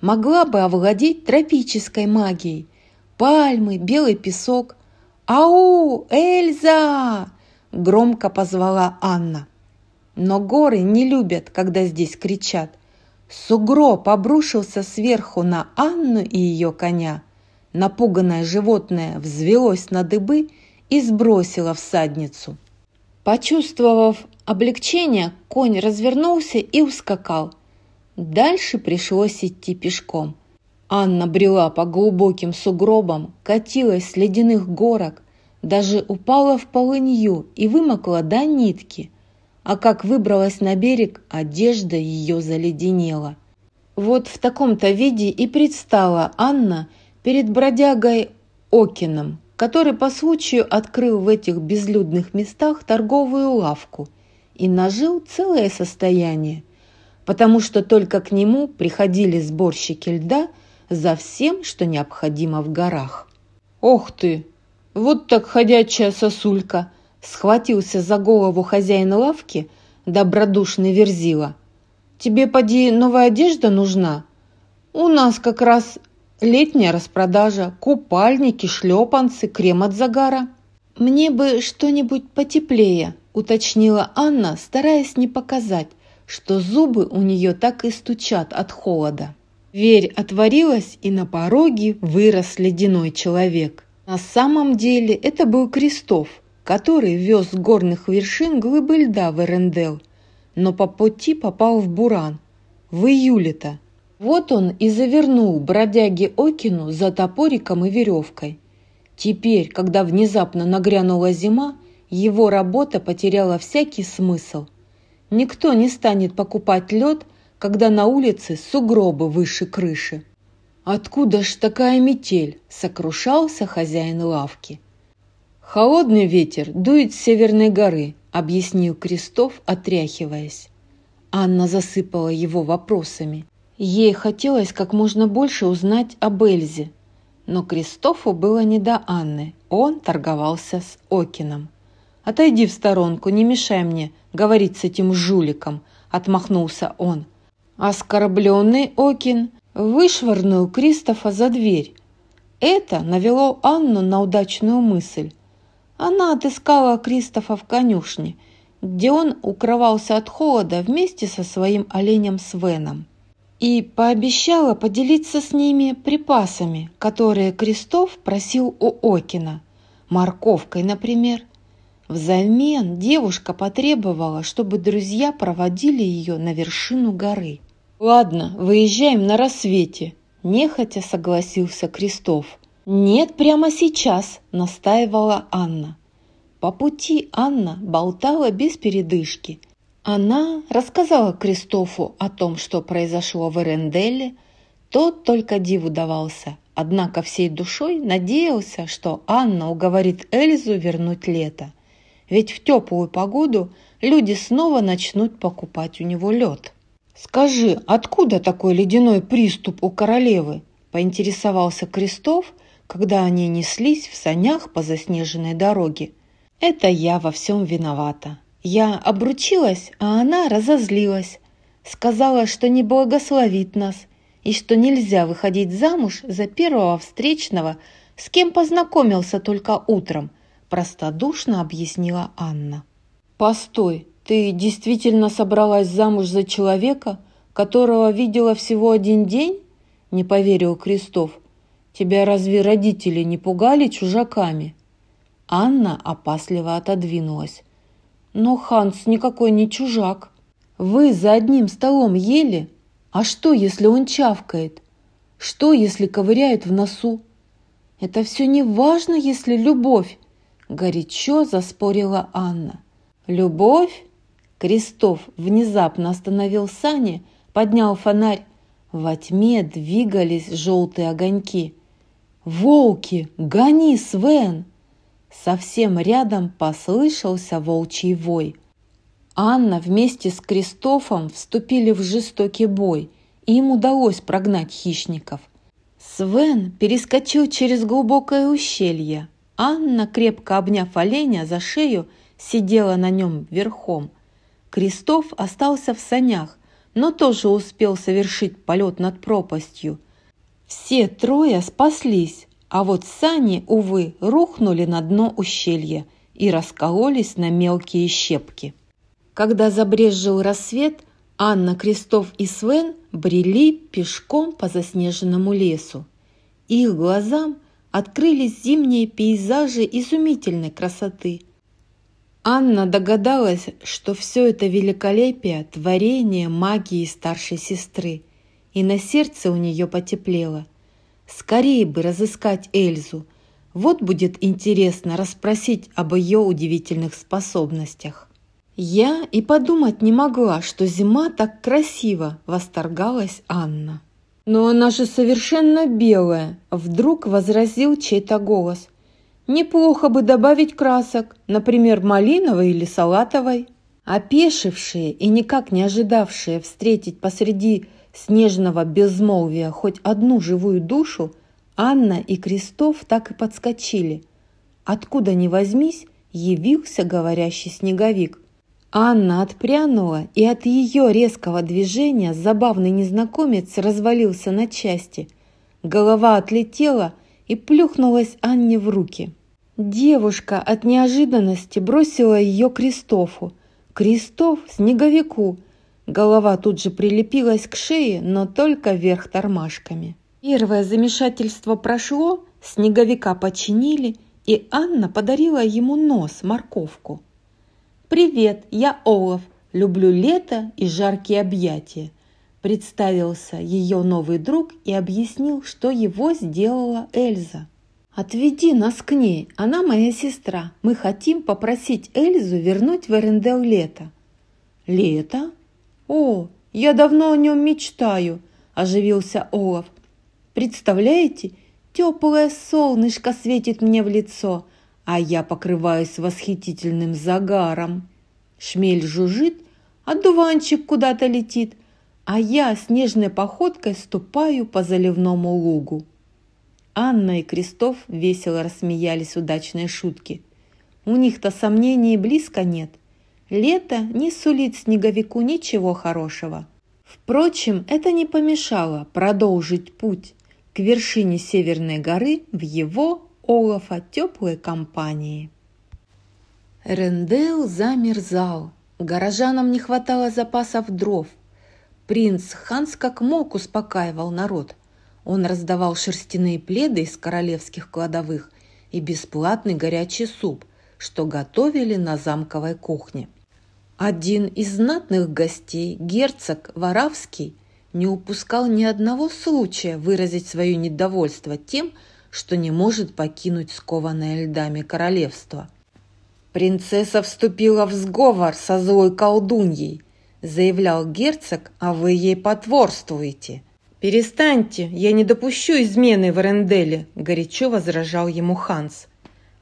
«Могла бы овладеть тропической магией. Пальмы, белый песок. Ау, Эльза!» – громко позвала Анна. Но горы не любят, когда здесь кричат. Сугроб обрушился сверху на Анну и ее коня. Напуганное животное взвелось на дыбы и сбросило всадницу. Почувствовав облегчение, конь развернулся и ускакал. Дальше пришлось идти пешком. Анна брела по глубоким сугробам, катилась с ледяных горок, даже упала в полынью и вымокла до нитки. А как выбралась на берег, одежда ее заледенела. Вот в таком-то виде и предстала Анна перед бродягой Окином, который по случаю открыл в этих безлюдных местах торговую лавку и нажил целое состояние, потому что только к нему приходили сборщики льда за всем, что необходимо в горах. «Ох ты! Вот так ходячая сосулька!» Схватился за голову хозяин лавки, добродушный верзила. «Тебе, поди, новая одежда нужна? У нас как раз Летняя распродажа, купальники, шлепанцы, крем от загара. «Мне бы что-нибудь потеплее», – уточнила Анна, стараясь не показать, что зубы у нее так и стучат от холода. Дверь отворилась, и на пороге вырос ледяной человек. На самом деле это был Крестов, который вез с горных вершин глыбы льда в Эрендел, но по пути попал в Буран. В июле-то. Вот он и завернул бродяге Окину за топориком и веревкой. Теперь, когда внезапно нагрянула зима, его работа потеряла всякий смысл. Никто не станет покупать лед, когда на улице сугробы выше крыши. «Откуда ж такая метель?» – сокрушался хозяин лавки. «Холодный ветер дует с северной горы», – объяснил Крестов, отряхиваясь. Анна засыпала его вопросами. Ей хотелось как можно больше узнать об Эльзе, но Кристофу было не до Анны, он торговался с Окином. «Отойди в сторонку, не мешай мне говорить с этим жуликом», – отмахнулся он. Оскорбленный Окин вышвырнул Кристофа за дверь. Это навело Анну на удачную мысль. Она отыскала Кристофа в конюшне, где он укрывался от холода вместе со своим оленем Свеном и пообещала поделиться с ними припасами, которые Крестов просил у Окина, морковкой, например. Взамен девушка потребовала, чтобы друзья проводили ее на вершину горы. «Ладно, выезжаем на рассвете», – нехотя согласился Крестов. «Нет, прямо сейчас», – настаивала Анна. По пути Анна болтала без передышки – она рассказала Кристофу о том, что произошло в Эренделе. Тот только диву давался, однако всей душой надеялся, что Анна уговорит Эльзу вернуть лето. Ведь в теплую погоду люди снова начнут покупать у него лед. «Скажи, откуда такой ледяной приступ у королевы?» – поинтересовался Крестов, когда они неслись в санях по заснеженной дороге. «Это я во всем виновата», я обручилась, а она разозлилась. Сказала, что не благословит нас и что нельзя выходить замуж за первого встречного, с кем познакомился только утром, простодушно объяснила Анна. «Постой, ты действительно собралась замуж за человека, которого видела всего один день?» – не поверил Крестов. «Тебя разве родители не пугали чужаками?» Анна опасливо отодвинулась. Но Ханс никакой не чужак. Вы за одним столом ели? А что, если он чавкает? Что, если ковыряет в носу? Это все не важно, если любовь, горячо заспорила Анна. Любовь? Крестов внезапно остановил сани, поднял фонарь. Во тьме двигались желтые огоньки. «Волки! Гони, Свен!» Совсем рядом послышался волчий вой. Анна вместе с Кристофом вступили в жестокий бой, и им удалось прогнать хищников. Свен перескочил через глубокое ущелье. Анна, крепко обняв оленя за шею, сидела на нем верхом. Кристоф остался в санях, но тоже успел совершить полет над пропастью. Все трое спаслись, а вот сани, увы, рухнули на дно ущелья и раскололись на мелкие щепки. Когда забрезжил рассвет, Анна, Крестов и Свен брели пешком по заснеженному лесу. Их глазам открылись зимние пейзажи изумительной красоты. Анна догадалась, что все это великолепие – творение магии старшей сестры, и на сердце у нее потеплело. Скорее бы разыскать Эльзу. Вот будет интересно расспросить об ее удивительных способностях. «Я и подумать не могла, что зима так красиво!» – восторгалась Анна. «Но она же совершенно белая!» – вдруг возразил чей-то голос. «Неплохо бы добавить красок, например, малиновой или салатовой». Опешившие и никак не ожидавшие встретить посреди снежного безмолвия хоть одну живую душу, Анна и Крестов так и подскочили. Откуда ни возьмись, явился говорящий снеговик. Анна отпрянула, и от ее резкого движения забавный незнакомец развалился на части. Голова отлетела и плюхнулась Анне в руки. Девушка от неожиданности бросила ее Кристофу. Кристоф – снеговику. Голова тут же прилепилась к шее, но только вверх тормашками. Первое замешательство прошло, снеговика починили, и Анна подарила ему нос, морковку. «Привет, я Олаф. Люблю лето и жаркие объятия», – представился ее новый друг и объяснил, что его сделала Эльза. «Отведи нас к ней, она моя сестра. Мы хотим попросить Эльзу вернуть в Эрендел лето». «Лето? О, я давно о нем мечтаю», – оживился Олаф. «Представляете, теплое солнышко светит мне в лицо, а я покрываюсь восхитительным загаром. Шмель жужжит, а дуванчик куда-то летит, а я снежной походкой ступаю по заливному лугу. Анна и Крестов весело рассмеялись удачной шутки. У них-то сомнений близко нет. Лето не сулит снеговику ничего хорошего. Впрочем, это не помешало продолжить путь к вершине Северной горы в его Олафа теплой компании. Рендел замерзал. Горожанам не хватало запасов дров. Принц Ханс как мог успокаивал народ. Он раздавал шерстяные пледы из королевских кладовых и бесплатный горячий суп, что готовили на замковой кухне. Один из знатных гостей, герцог Варавский, не упускал ни одного случая выразить свое недовольство тем, что не может покинуть скованное льдами королевство. «Принцесса вступила в сговор со злой колдуньей», заявлял герцог, а вы ей потворствуете. «Перестаньте, я не допущу измены в Эренделе», – горячо возражал ему Ханс.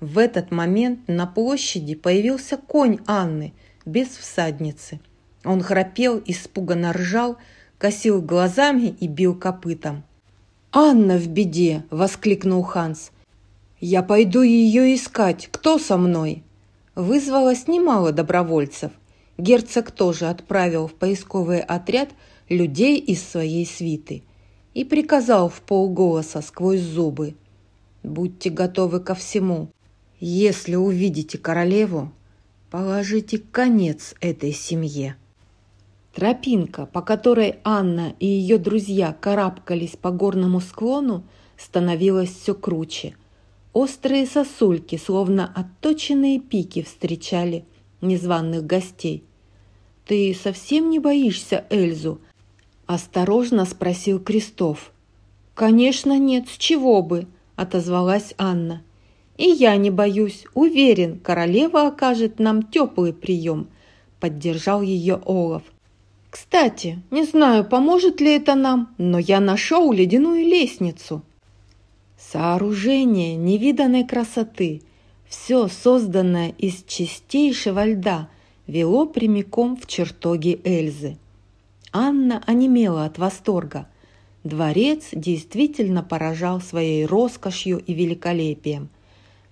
В этот момент на площади появился конь Анны, без всадницы. Он храпел, испуганно ржал, косил глазами и бил копытом. «Анна в беде!» – воскликнул Ханс. «Я пойду ее искать. Кто со мной?» Вызвалось немало добровольцев. Герцог тоже отправил в поисковый отряд людей из своей свиты и приказал в полголоса сквозь зубы. «Будьте готовы ко всему. Если увидите королеву, положите конец этой семье». Тропинка, по которой Анна и ее друзья карабкались по горному склону, становилась все круче. Острые сосульки, словно отточенные пики, встречали незваных гостей. «Ты совсем не боишься Эльзу?» – осторожно спросил Крестов. «Конечно нет, с чего бы?» – отозвалась Анна. «И я не боюсь, уверен, королева окажет нам теплый прием», – поддержал ее Олаф. Кстати, не знаю, поможет ли это нам, но я нашел ледяную лестницу. Сооружение невиданной красоты. Все, созданное из чистейшего льда, вело прямиком в чертоги Эльзы. Анна онемела от восторга. Дворец действительно поражал своей роскошью и великолепием.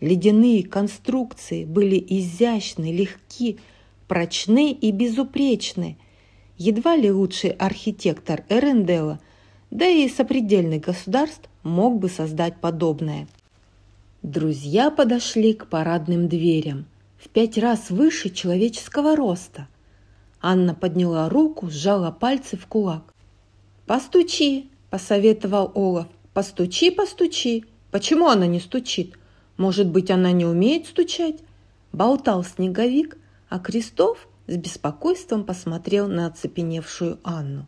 Ледяные конструкции были изящны, легки, прочны и безупречны. Едва ли лучший архитектор Эрендела, да и сопредельных государств мог бы создать подобное. Друзья подошли к парадным дверям, в пять раз выше человеческого роста – Анна подняла руку, сжала пальцы в кулак. «Постучи!» – посоветовал Олаф. «Постучи, постучи! Почему она не стучит? Может быть, она не умеет стучать?» Болтал снеговик, а Крестов с беспокойством посмотрел на оцепеневшую Анну.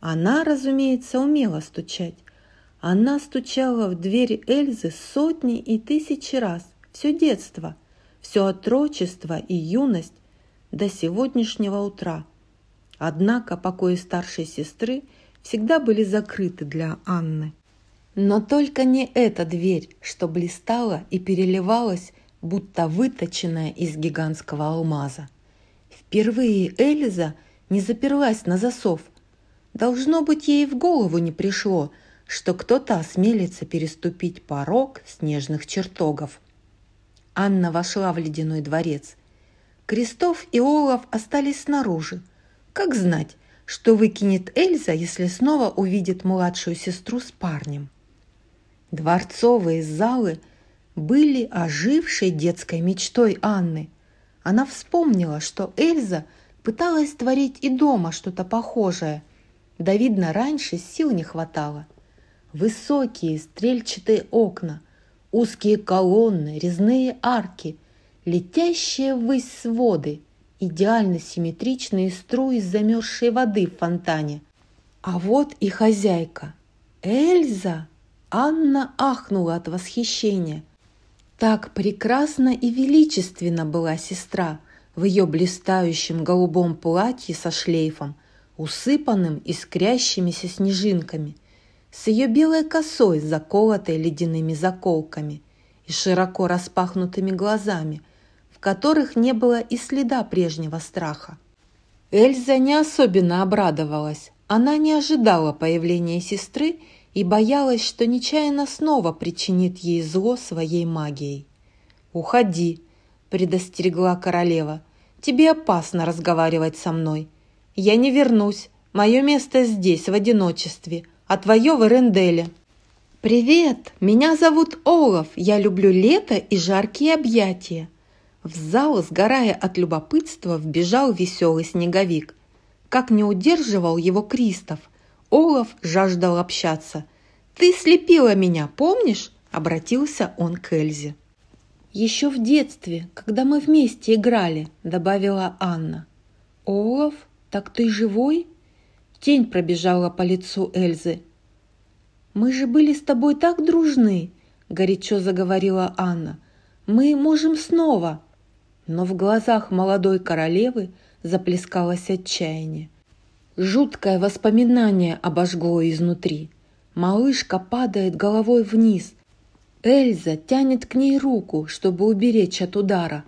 Она, разумеется, умела стучать. Она стучала в дверь Эльзы сотни и тысячи раз, все детство, все отрочество и юность, до сегодняшнего утра. Однако покои старшей сестры всегда были закрыты для Анны. Но только не эта дверь, что блистала и переливалась, будто выточенная из гигантского алмаза. Впервые Эльза не заперлась на засов. Должно быть, ей в голову не пришло, что кто-то осмелится переступить порог снежных чертогов. Анна вошла в ледяной дворец – Крестов и Олаф остались снаружи. Как знать, что выкинет Эльза, если снова увидит младшую сестру с парнем? Дворцовые залы были ожившей детской мечтой Анны. Она вспомнила, что Эльза пыталась творить и дома что-то похожее. Да, видно, раньше сил не хватало. Высокие стрельчатые окна, узкие колонны, резные арки – летящие ввысь своды, идеально симметричные струи замерзшей воды в фонтане. А вот и хозяйка. Эльза! Анна ахнула от восхищения. Так прекрасно и величественно была сестра в ее блистающем голубом платье со шлейфом, усыпанным искрящимися снежинками, с ее белой косой, заколотой ледяными заколками и широко распахнутыми глазами, в которых не было и следа прежнего страха. Эльза не особенно обрадовалась. Она не ожидала появления сестры и боялась, что нечаянно снова причинит ей зло своей магией. «Уходи», – предостерегла королева. «Тебе опасно разговаривать со мной. Я не вернусь. Мое место здесь, в одиночестве, а твое в Эренделе». «Привет! Меня зовут Олаф. Я люблю лето и жаркие объятия», в зал, сгорая от любопытства, вбежал веселый снеговик. Как не удерживал его Кристоф, Олаф жаждал общаться. «Ты слепила меня, помнишь?» – обратился он к Эльзе. «Еще в детстве, когда мы вместе играли», – добавила Анна. «Олаф, так ты живой?» Тень пробежала по лицу Эльзы. «Мы же были с тобой так дружны», – горячо заговорила Анна. «Мы можем снова». Но в глазах молодой королевы заплескалось отчаяние. Жуткое воспоминание обожгло изнутри. Малышка падает головой вниз. Эльза тянет к ней руку, чтобы уберечь от удара.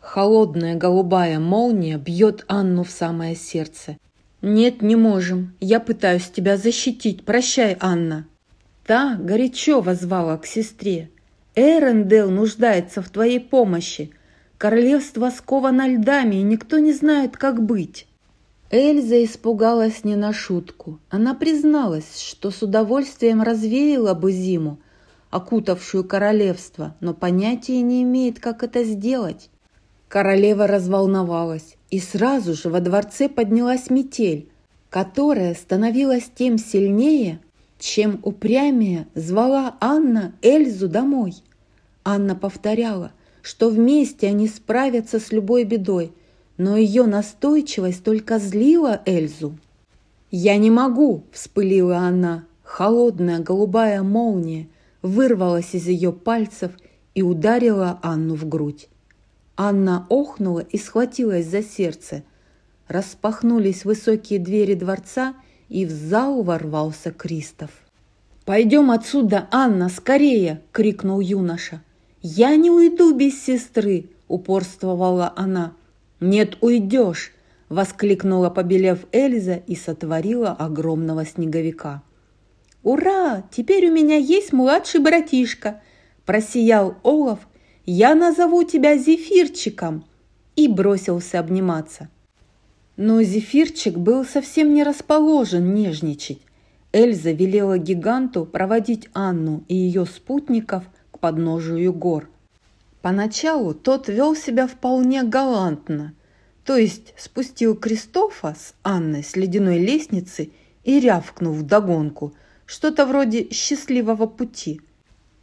Холодная голубая молния бьет Анну в самое сердце. «Нет, не можем. Я пытаюсь тебя защитить. Прощай, Анна». Та горячо возвала к сестре. «Эрендел нуждается в твоей помощи. Королевство сковано льдами, и никто не знает, как быть. Эльза испугалась не на шутку. Она призналась, что с удовольствием развеяла бы зиму, окутавшую королевство, но понятия не имеет, как это сделать. Королева разволновалась, и сразу же во дворце поднялась метель, которая становилась тем сильнее, чем упрямее звала Анна Эльзу домой. Анна повторяла что вместе они справятся с любой бедой, но ее настойчивость только злила Эльзу. «Я не могу!» – вспылила она. Холодная голубая молния вырвалась из ее пальцев и ударила Анну в грудь. Анна охнула и схватилась за сердце. Распахнулись высокие двери дворца, и в зал ворвался Кристоф. «Пойдем отсюда, Анна, скорее!» – крикнул юноша. «Я не уйду без сестры!» – упорствовала она. «Нет, уйдешь!» – воскликнула, побелев Эльза и сотворила огромного снеговика. «Ура! Теперь у меня есть младший братишка!» – просиял Олаф. «Я назову тебя Зефирчиком!» и бросился обниматься. Но Зефирчик был совсем не расположен нежничать. Эльза велела гиганту проводить Анну и ее спутников к подножию гор. Поначалу тот вел себя вполне галантно, то есть спустил Кристофа с Анной с ледяной лестницы и рявкнул вдогонку, что-то вроде счастливого пути.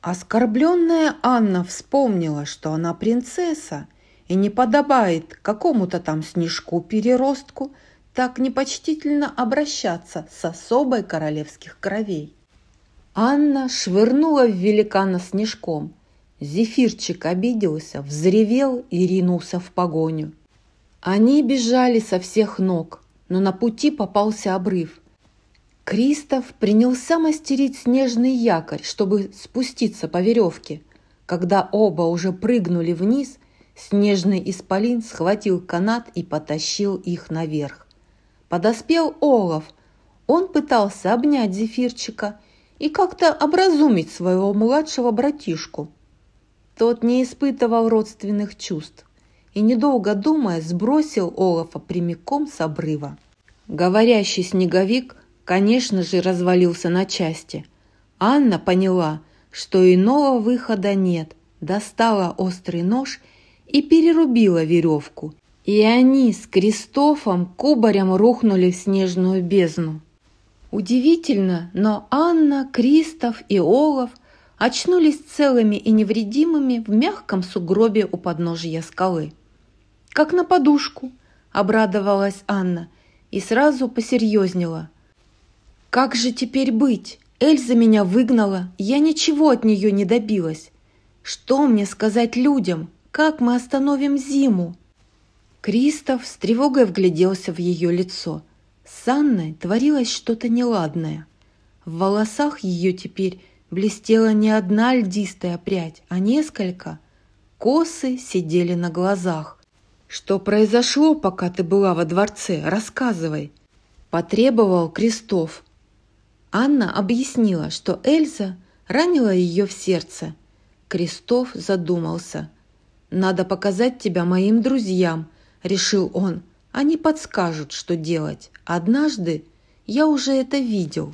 Оскорбленная Анна вспомнила, что она принцесса и не подобает какому-то там снежку-переростку так непочтительно обращаться с особой королевских кровей. Анна швырнула в великана снежком. Зефирчик обиделся, взревел и ринулся в погоню. Они бежали со всех ног, но на пути попался обрыв. Кристоф принялся мастерить снежный якорь, чтобы спуститься по веревке. Когда оба уже прыгнули вниз, снежный исполин схватил канат и потащил их наверх. Подоспел Олаф. Он пытался обнять Зефирчика и как-то образумить своего младшего братишку. Тот не испытывал родственных чувств и, недолго думая, сбросил Олафа прямиком с обрыва. Говорящий снеговик, конечно же, развалился на части. Анна поняла, что иного выхода нет, достала острый нож и перерубила веревку и они с Кристофом кубарем рухнули в снежную бездну. Удивительно, но Анна, Кристоф и Олаф очнулись целыми и невредимыми в мягком сугробе у подножия скалы. «Как на подушку!» – обрадовалась Анна и сразу посерьезнела. «Как же теперь быть? Эльза меня выгнала, я ничего от нее не добилась. Что мне сказать людям? Как мы остановим зиму?» Кристоф с тревогой вгляделся в ее лицо. С Анной творилось что-то неладное. В волосах ее теперь блестела не одна льдистая прядь, а несколько. Косы сидели на глазах. «Что произошло, пока ты была во дворце? Рассказывай!» Потребовал Кристоф. Анна объяснила, что Эльза ранила ее в сердце. Кристоф задумался. «Надо показать тебя моим друзьям», решил он. Они подскажут, что делать. Однажды я уже это видел.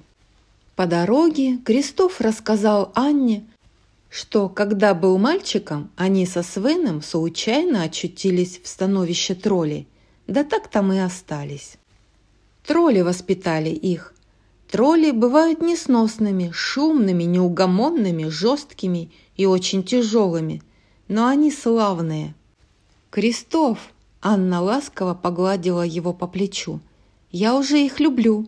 По дороге Кристоф рассказал Анне, что когда был мальчиком, они со Свеном случайно очутились в становище троллей. Да так там и остались. Тролли воспитали их. Тролли бывают несносными, шумными, неугомонными, жесткими и очень тяжелыми, но они славные. Кристоф Анна ласково погладила его по плечу. «Я уже их люблю».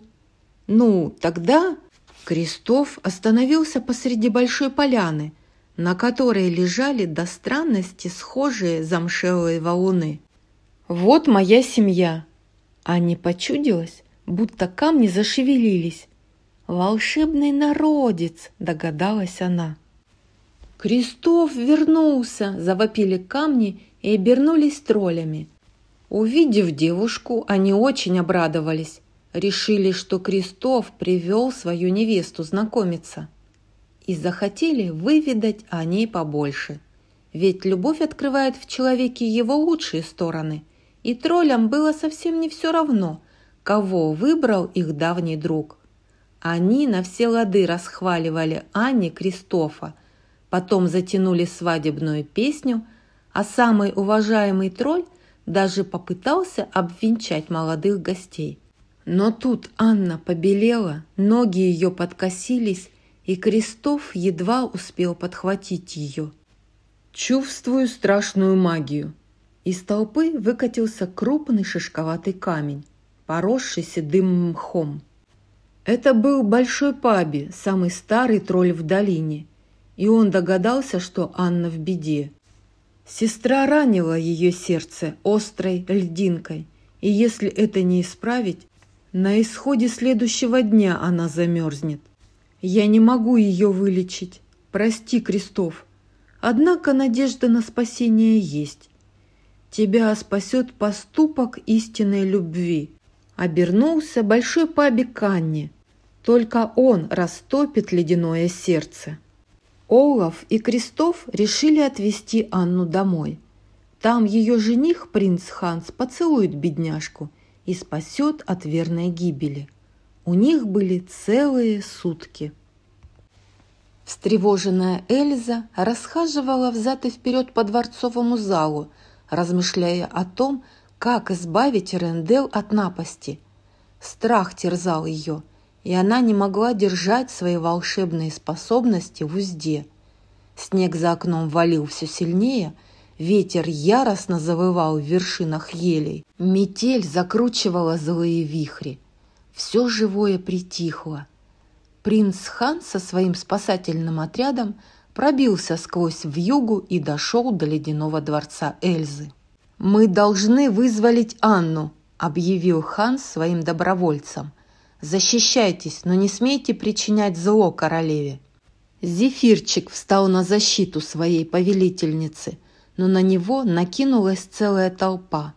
«Ну, тогда...» Крестов остановился посреди большой поляны, на которой лежали до странности схожие замшелые валуны. «Вот моя семья!» Анне почудилось, будто камни зашевелились. «Волшебный народец!» – догадалась она. «Крестов вернулся!» – завопили камни и обернулись троллями. Увидев девушку, они очень обрадовались. Решили, что Крестов привел свою невесту знакомиться. И захотели выведать о ней побольше. Ведь любовь открывает в человеке его лучшие стороны. И троллям было совсем не все равно, кого выбрал их давний друг. Они на все лады расхваливали Анне Кристофа, потом затянули свадебную песню, а самый уважаемый тролль даже попытался обвенчать молодых гостей. Но тут Анна побелела, ноги ее подкосились, и Крестов едва успел подхватить ее. «Чувствую страшную магию!» Из толпы выкатился крупный шишковатый камень, поросший седым мхом. Это был большой паби, самый старый тролль в долине, и он догадался, что Анна в беде. Сестра ранила ее сердце острой льдинкой, и если это не исправить, на исходе следующего дня она замерзнет. Я не могу ее вылечить. Прости, Крестов. Однако надежда на спасение есть. Тебя спасет поступок истинной любви. Обернулся большой пабик Канни. Только он растопит ледяное сердце. Олаф и Крестов решили отвезти Анну домой. Там ее жених, принц Ханс, поцелует бедняжку и спасет от верной гибели. У них были целые сутки. Встревоженная Эльза расхаживала взад и вперед по дворцовому залу, размышляя о том, как избавить Рендел от напасти. Страх терзал ее – и она не могла держать свои волшебные способности в узде. Снег за окном валил все сильнее, ветер яростно завывал в вершинах елей, метель закручивала злые вихри. Все живое притихло. Принц Хан со своим спасательным отрядом пробился сквозь вьюгу и дошел до ледяного дворца Эльзы. «Мы должны вызволить Анну», — объявил Хан своим добровольцам — Защищайтесь, но не смейте причинять зло королеве». Зефирчик встал на защиту своей повелительницы, но на него накинулась целая толпа.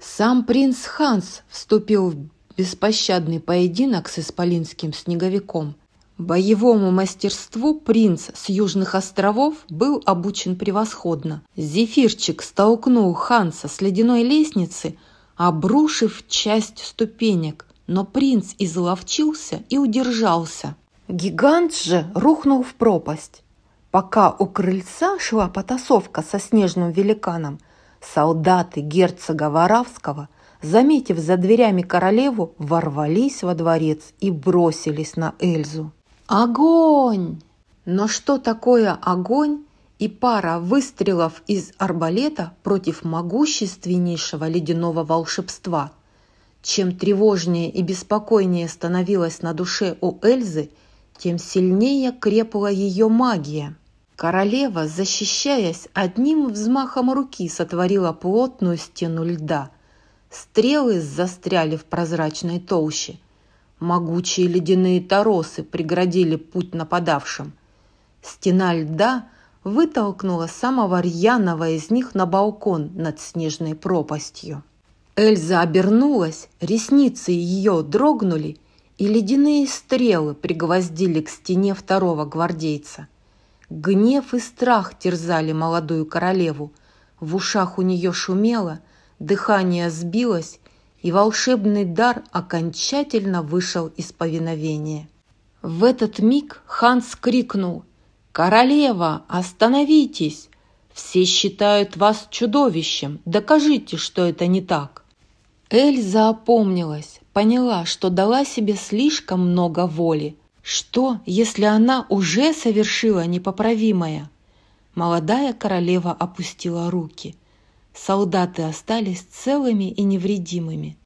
Сам принц Ханс вступил в беспощадный поединок с исполинским снеговиком. Боевому мастерству принц с Южных островов был обучен превосходно. Зефирчик столкнул Ханса с ледяной лестницы, обрушив часть ступенек, но принц изловчился и удержался. Гигант же рухнул в пропасть. Пока у крыльца шла потасовка со снежным великаном, солдаты герцога Варавского, заметив за дверями королеву, ворвались во дворец и бросились на Эльзу. Огонь! Но что такое огонь и пара выстрелов из арбалета против могущественнейшего ледяного волшебства – чем тревожнее и беспокойнее становилось на душе у Эльзы, тем сильнее крепла ее магия. Королева, защищаясь, одним взмахом руки сотворила плотную стену льда. Стрелы застряли в прозрачной толще. Могучие ледяные торосы преградили путь нападавшим. Стена льда вытолкнула самого рьяного из них на балкон над снежной пропастью. Эльза обернулась, ресницы ее дрогнули, и ледяные стрелы пригвоздили к стене второго гвардейца. Гнев и страх терзали молодую королеву. В ушах у нее шумело, дыхание сбилось, и волшебный дар окончательно вышел из повиновения. В этот миг Ханс крикнул «Королева, остановитесь! Все считают вас чудовищем, докажите, что это не так!» Эльза опомнилась, поняла, что дала себе слишком много воли. Что, если она уже совершила непоправимое? Молодая королева опустила руки. Солдаты остались целыми и невредимыми.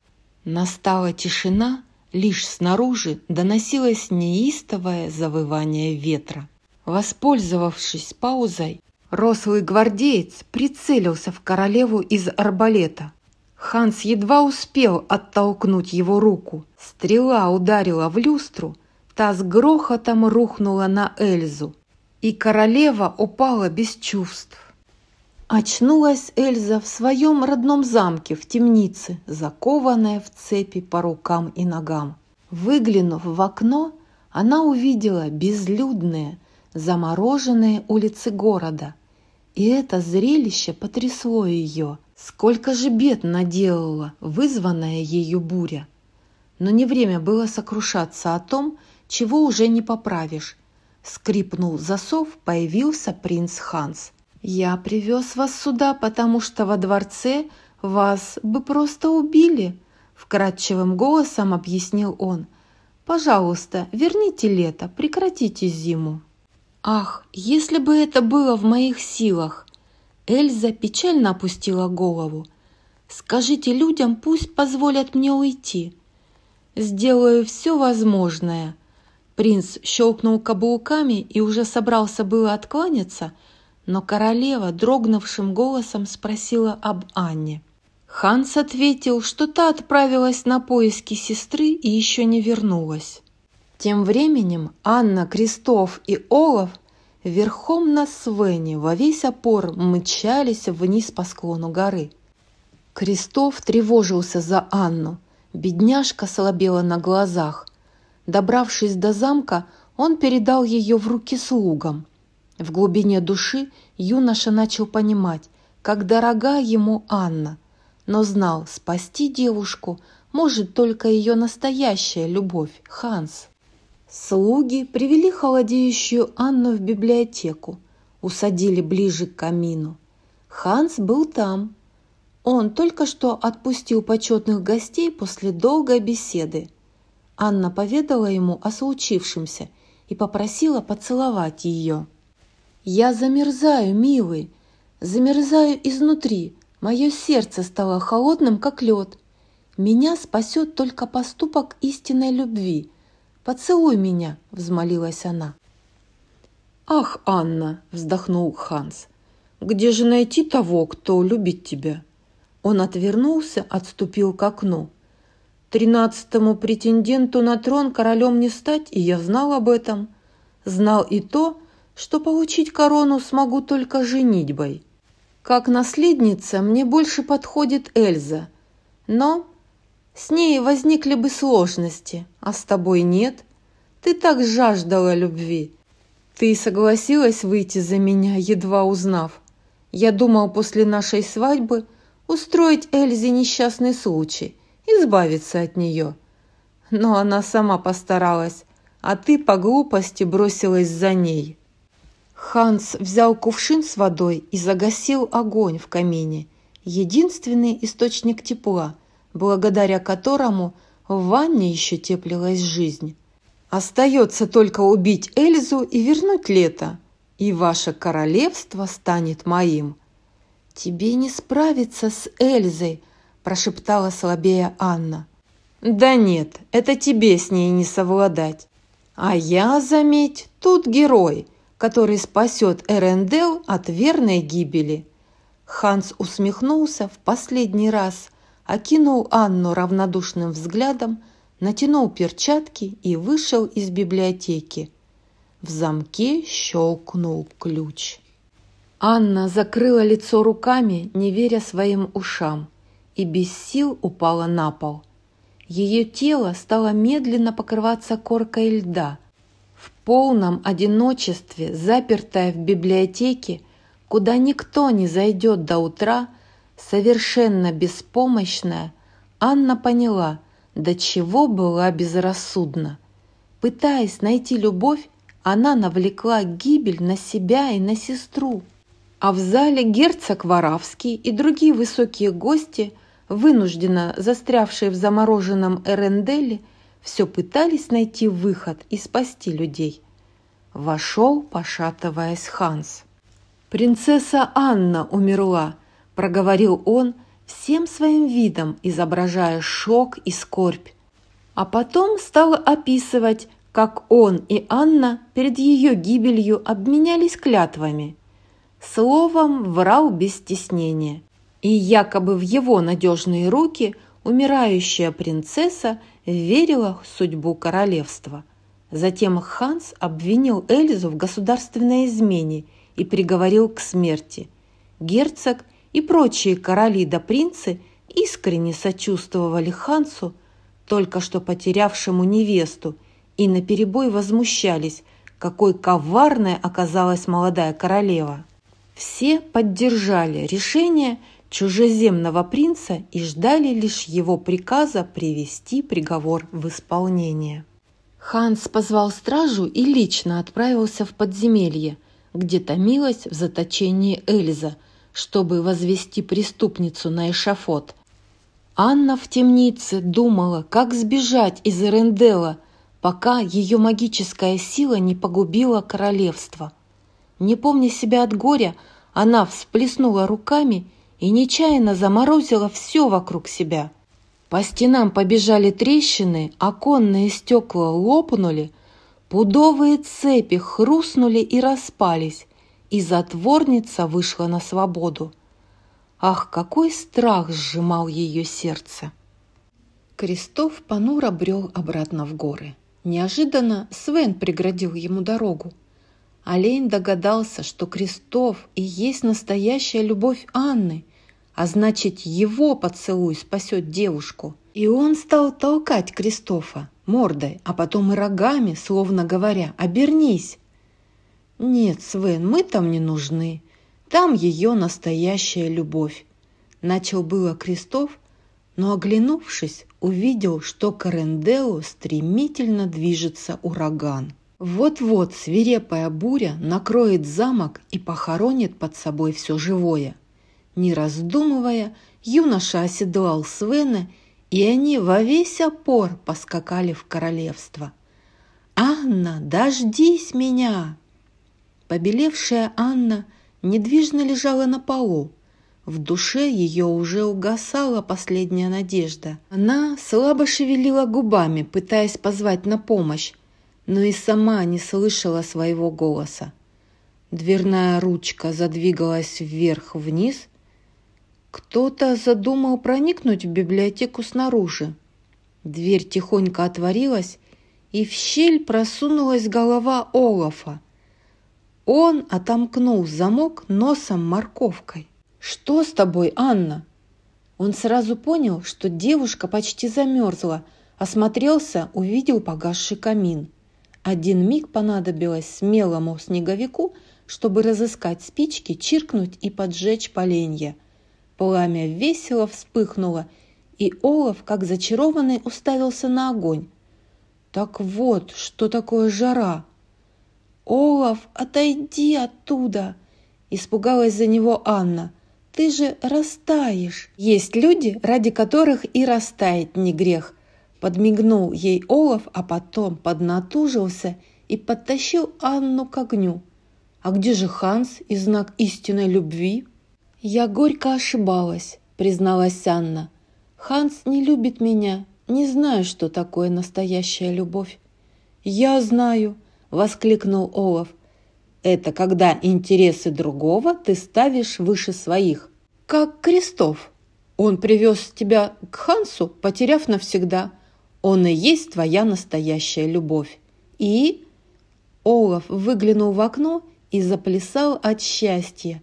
Настала тишина, лишь снаружи доносилось неистовое завывание ветра. Воспользовавшись паузой, рослый гвардеец прицелился в королеву из арбалета. Ханс едва успел оттолкнуть его руку. Стрела ударила в люстру, та с грохотом рухнула на Эльзу, и королева упала без чувств. Очнулась Эльза в своем родном замке в темнице, закованная в цепи по рукам и ногам. Выглянув в окно, она увидела безлюдные, замороженные улицы города. И это зрелище потрясло ее – Сколько же бед наделала вызванная ею буря. Но не время было сокрушаться о том, чего уже не поправишь. Скрипнул засов, появился принц Ханс. «Я привез вас сюда, потому что во дворце вас бы просто убили», вкрадчивым голосом объяснил он. «Пожалуйста, верните лето, прекратите зиму». «Ах, если бы это было в моих силах!» Эльза печально опустила голову. «Скажите людям, пусть позволят мне уйти. Сделаю все возможное». Принц щелкнул каблуками и уже собрался было откланяться, но королева дрогнувшим голосом спросила об Анне. Ханс ответил, что та отправилась на поиски сестры и еще не вернулась. Тем временем Анна, Крестов и Олаф верхом на Свене во весь опор мчались вниз по склону горы. Крестов тревожился за Анну. Бедняжка слабела на глазах. Добравшись до замка, он передал ее в руки слугам. В глубине души юноша начал понимать, как дорога ему Анна, но знал, спасти девушку может только ее настоящая любовь, Ханс. Слуги привели холодеющую Анну в библиотеку, усадили ближе к камину. Ханс был там. Он только что отпустил почетных гостей после долгой беседы. Анна поведала ему о случившемся и попросила поцеловать ее. «Я замерзаю, милый, замерзаю изнутри. Мое сердце стало холодным, как лед. Меня спасет только поступок истинной любви – «Поцелуй меня!» – взмолилась она. «Ах, Анна!» – вздохнул Ханс. «Где же найти того, кто любит тебя?» Он отвернулся, отступил к окну. Тринадцатому претенденту на трон королем не стать, и я знал об этом. Знал и то, что получить корону смогу только женитьбой. Как наследница мне больше подходит Эльза, но с ней возникли бы сложности, а с тобой нет. Ты так жаждала любви. Ты согласилась выйти за меня, едва узнав. Я думал после нашей свадьбы устроить Эльзе несчастный случай, избавиться от нее. Но она сама постаралась, а ты по глупости бросилась за ней. Ханс взял кувшин с водой и загасил огонь в камине, единственный источник тепла – благодаря которому в ванне еще теплилась жизнь. Остается только убить Эльзу и вернуть лето, и ваше королевство станет моим. «Тебе не справиться с Эльзой», – прошептала слабее Анна. «Да нет, это тебе с ней не совладать. А я, заметь, тут герой, который спасет Эрендел от верной гибели». Ханс усмехнулся в последний раз – окинул Анну равнодушным взглядом, натянул перчатки и вышел из библиотеки. В замке щелкнул ключ. Анна закрыла лицо руками, не веря своим ушам, и без сил упала на пол. Ее тело стало медленно покрываться коркой льда. В полном одиночестве, запертая в библиотеке, куда никто не зайдет до утра – Совершенно беспомощная, Анна поняла, до чего была безрассудна. Пытаясь найти любовь, она навлекла гибель на себя и на сестру. А в зале герцог Варавский и другие высокие гости, вынужденно застрявшие в замороженном Эренделе, все пытались найти выход и спасти людей. Вошел, пошатываясь, Ханс. Принцесса Анна умерла, – проговорил он, всем своим видом изображая шок и скорбь. А потом стал описывать, как он и Анна перед ее гибелью обменялись клятвами. Словом, врал без стеснения. И якобы в его надежные руки умирающая принцесса верила в судьбу королевства. Затем Ханс обвинил Эльзу в государственной измене и приговорил к смерти. Герцог и прочие короли да принцы искренне сочувствовали Хансу, только что потерявшему невесту, и наперебой возмущались, какой коварной оказалась молодая королева. Все поддержали решение чужеземного принца и ждали лишь его приказа привести приговор в исполнение. Ханс позвал стражу и лично отправился в подземелье, где томилась в заточении Эльза – чтобы возвести преступницу на эшафот. Анна в темнице думала, как сбежать из Эрендела, пока ее магическая сила не погубила королевство. Не помня себя от горя, она всплеснула руками и нечаянно заморозила все вокруг себя. По стенам побежали трещины, оконные стекла лопнули, пудовые цепи хрустнули и распались, и затворница вышла на свободу. Ах, какой страх сжимал ее сердце! Крестов понуро брел обратно в горы. Неожиданно Свен преградил ему дорогу. Олень догадался, что Крестов и есть настоящая любовь Анны, а значит, его поцелуй спасет девушку. И он стал толкать Кристофа мордой, а потом и рогами, словно говоря «обернись». «Нет, Свен, мы там не нужны. Там ее настоящая любовь». Начал было Крестов, но, оглянувшись, увидел, что к Аренделу стремительно движется ураган. Вот-вот свирепая буря накроет замок и похоронит под собой все живое. Не раздумывая, юноша оседлал Свена, и они во весь опор поскакали в королевство. «Анна, дождись меня!» Побелевшая Анна недвижно лежала на полу. В душе ее уже угасала последняя надежда. Она слабо шевелила губами, пытаясь позвать на помощь, но и сама не слышала своего голоса. Дверная ручка задвигалась вверх-вниз. Кто-то задумал проникнуть в библиотеку снаружи. Дверь тихонько отворилась, и в щель просунулась голова Олафа. Он отомкнул замок носом морковкой. «Что с тобой, Анна?» Он сразу понял, что девушка почти замерзла, осмотрелся, увидел погасший камин – один миг понадобилось смелому снеговику, чтобы разыскать спички, чиркнуть и поджечь поленья. Пламя весело вспыхнуло, и Олаф, как зачарованный, уставился на огонь. Так вот, что такое жара. «Олаф, отойди оттуда!» Испугалась за него Анна. «Ты же растаешь!» Есть люди, ради которых и растает не грех – Подмигнул ей Олаф, а потом поднатужился и подтащил Анну к огню. «А где же Ханс и знак истинной любви?» «Я горько ошибалась», — призналась Анна. «Ханс не любит меня, не знаю, что такое настоящая любовь». «Я знаю», — воскликнул Олаф. «Это когда интересы другого ты ставишь выше своих, как Крестов. Он привез тебя к Хансу, потеряв навсегда, он и есть твоя настоящая любовь. И...» Олаф выглянул в окно и заплясал от счастья.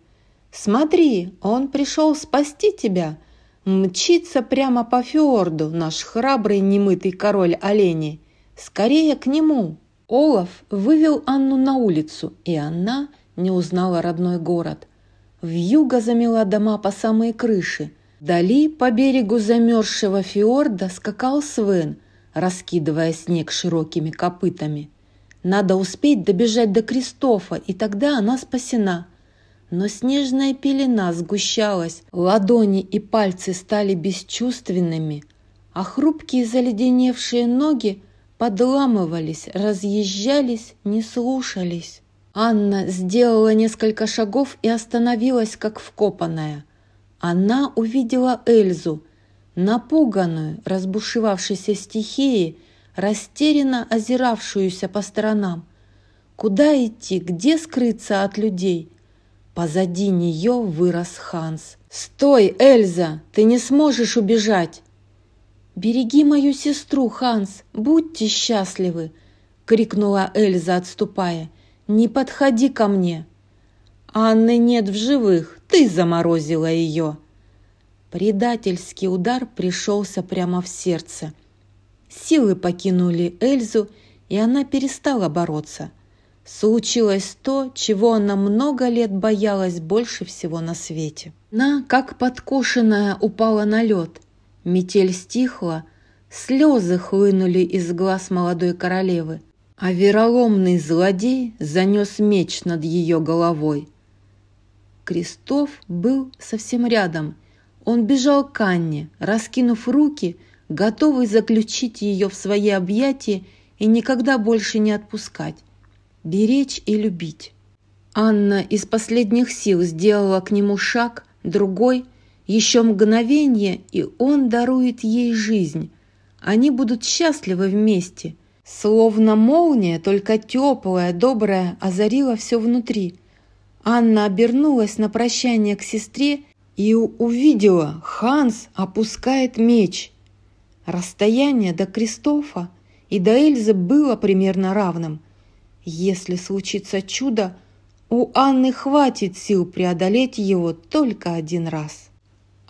«Смотри, он пришел спасти тебя!» Мчится прямо по фьорду наш храбрый немытый король оленей. Скорее к нему!» Олаф вывел Анну на улицу, и она не узнала родной город. Вьюга замела дома по самые крыши. Вдали по берегу замерзшего фьорда скакал Свен – раскидывая снег широкими копытами. Надо успеть добежать до Кристофа, и тогда она спасена. Но снежная пелена сгущалась, ладони и пальцы стали бесчувственными, а хрупкие заледеневшие ноги подламывались, разъезжались, не слушались. Анна сделала несколько шагов и остановилась, как вкопанная. Она увидела Эльзу, напуганную разбушевавшейся стихией, растерянно озиравшуюся по сторонам. Куда идти, где скрыться от людей? Позади нее вырос Ханс. «Стой, Эльза! Ты не сможешь убежать!» «Береги мою сестру, Ханс! Будьте счастливы!» — крикнула Эльза, отступая. «Не подходи ко мне!» «Анны нет в живых, ты заморозила ее!» Предательский удар пришелся прямо в сердце. Силы покинули Эльзу, и она перестала бороться. Случилось то, чего она много лет боялась больше всего на свете. Она, как подкошенная, упала на лед. Метель стихла, слезы хлынули из глаз молодой королевы, а вероломный злодей занес меч над ее головой. Крестов был совсем рядом – он бежал к Анне, раскинув руки, готовый заключить ее в свои объятия и никогда больше не отпускать, беречь и любить. Анна из последних сил сделала к нему шаг, другой, еще мгновение, и он дарует ей жизнь. Они будут счастливы вместе. Словно молния, только теплая, добрая, озарила все внутри. Анна обернулась на прощание к сестре и увидела, Ханс опускает меч. Расстояние до Кристофа и до Эльзы было примерно равным. Если случится чудо, у Анны хватит сил преодолеть его только один раз.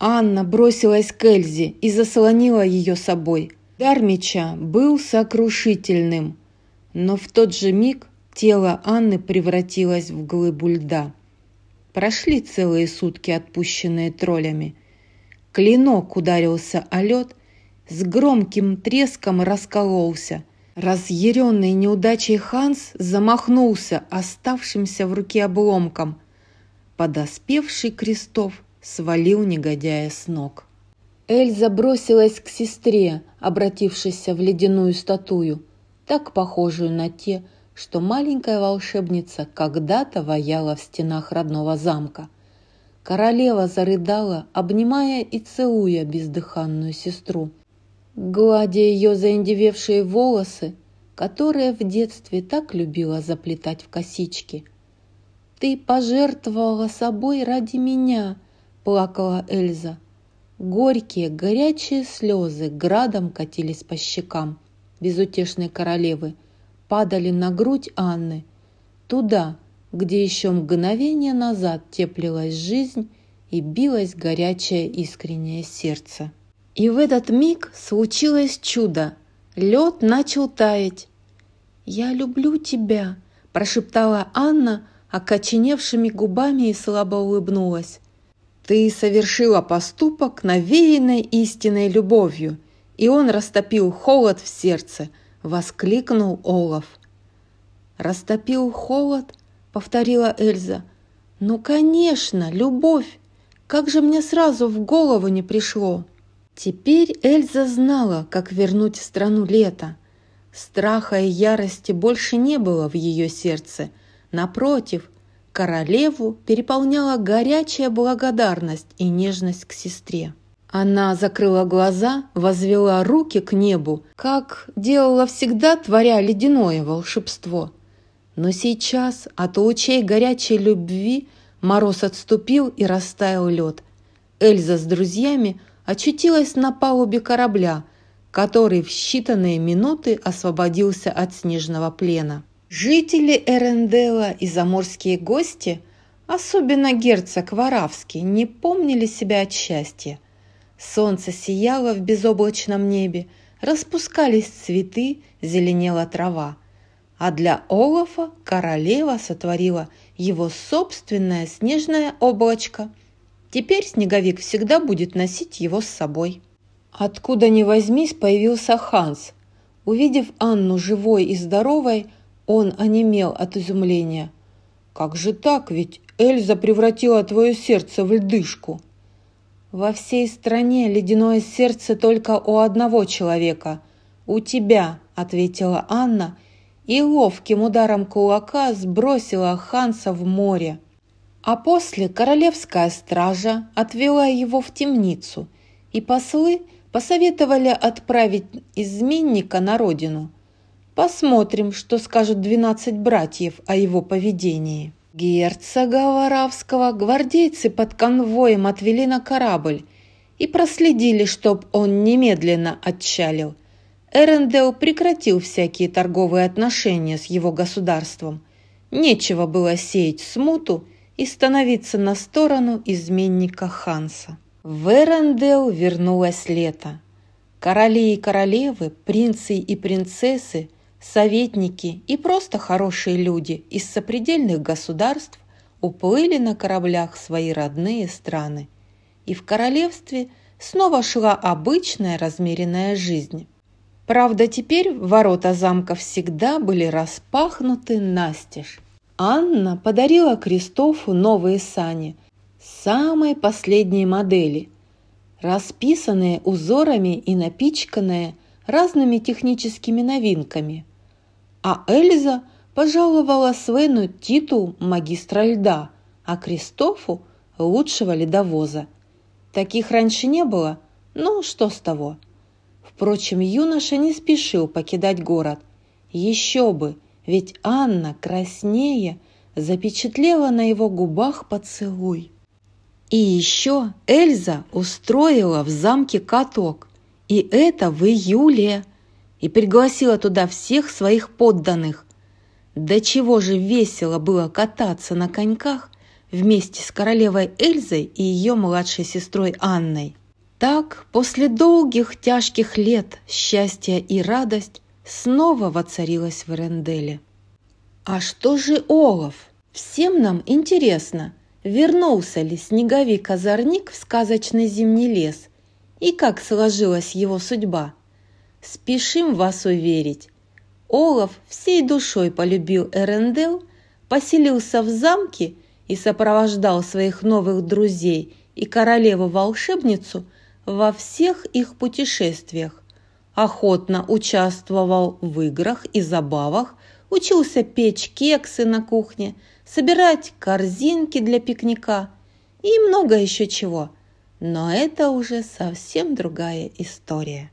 Анна бросилась к Эльзе и заслонила ее собой. Дар меча был сокрушительным, но в тот же миг тело Анны превратилось в глыбу льда. Прошли целые сутки, отпущенные троллями. Клинок ударился о лед, с громким треском раскололся. Разъяренный неудачей Ханс замахнулся оставшимся в руке обломком. Подоспевший Крестов свалил негодяя с ног. Эльза бросилась к сестре, обратившейся в ледяную статую, так похожую на те, что маленькая волшебница когда-то ваяла в стенах родного замка. Королева зарыдала, обнимая и целуя бездыханную сестру – гладя ее заиндевевшие волосы, которые в детстве так любила заплетать в косички. «Ты пожертвовала собой ради меня», — плакала Эльза. Горькие, горячие слезы градом катились по щекам безутешной королевы, падали на грудь Анны, туда, где еще мгновение назад теплилась жизнь и билось горячее искреннее сердце. И в этот миг случилось чудо. Лед начал таять. «Я люблю тебя», – прошептала Анна, окоченевшими губами и слабо улыбнулась. «Ты совершила поступок, навеянный истинной любовью, и он растопил холод в сердце», – воскликнул Олаф. «Растопил холод?» – повторила Эльза. «Ну, конечно, любовь! Как же мне сразу в голову не пришло!» Теперь Эльза знала, как вернуть страну лето. Страха и ярости больше не было в ее сердце. Напротив, королеву переполняла горячая благодарность и нежность к сестре. Она закрыла глаза, возвела руки к небу, как делала всегда, творя ледяное волшебство. Но сейчас от лучей горячей любви мороз отступил и растаял лед. Эльза с друзьями очутилась на палубе корабля, который в считанные минуты освободился от снежного плена. Жители Эрендела и заморские гости, особенно герцог Варавский, не помнили себя от счастья. Солнце сияло в безоблачном небе, распускались цветы, зеленела трава. А для Олафа королева сотворила его собственное снежное облачко – Теперь снеговик всегда будет носить его с собой. Откуда ни возьмись, появился Ханс. Увидев Анну живой и здоровой, он онемел от изумления. «Как же так? Ведь Эльза превратила твое сердце в льдышку!» «Во всей стране ледяное сердце только у одного человека. У тебя», — ответила Анна, и ловким ударом кулака сбросила Ханса в море. А после королевская стража отвела его в темницу, и послы посоветовали отправить изменника на родину. Посмотрим, что скажут двенадцать братьев о его поведении. Герцога Варавского гвардейцы под конвоем отвели на корабль и проследили, чтоб он немедленно отчалил. Эрендел прекратил всякие торговые отношения с его государством. Нечего было сеять смуту и становиться на сторону изменника Ханса. В Эрендел вернулось лето. Короли и королевы, принцы и принцессы, советники и просто хорошие люди из сопредельных государств уплыли на кораблях в свои родные страны. И в королевстве снова шла обычная размеренная жизнь. Правда, теперь ворота замка всегда были распахнуты настежь. Анна подарила Кристофу новые сани, самой последней модели, расписанные узорами и напичканные разными техническими новинками. А Эльза пожаловала Свену титул магистра льда, а Кристофу – лучшего ледовоза. Таких раньше не было, ну что с того. Впрочем, юноша не спешил покидать город. Еще бы – ведь Анна, краснее, запечатлела на его губах поцелуй. И еще Эльза устроила в замке каток, и это в июле, и пригласила туда всех своих подданных. До чего же весело было кататься на коньках вместе с королевой Эльзой и ее младшей сестрой Анной. Так, после долгих тяжких лет счастье и радость снова воцарилась в Эренделе. А что же Олаф? Всем нам интересно, вернулся ли снеговик-озорник в сказочный зимний лес и как сложилась его судьба. Спешим вас уверить, Олаф всей душой полюбил Эрендел, поселился в замке и сопровождал своих новых друзей и королеву-волшебницу во всех их путешествиях, охотно участвовал в играх и забавах, учился печь кексы на кухне, собирать корзинки для пикника и много еще чего. Но это уже совсем другая история.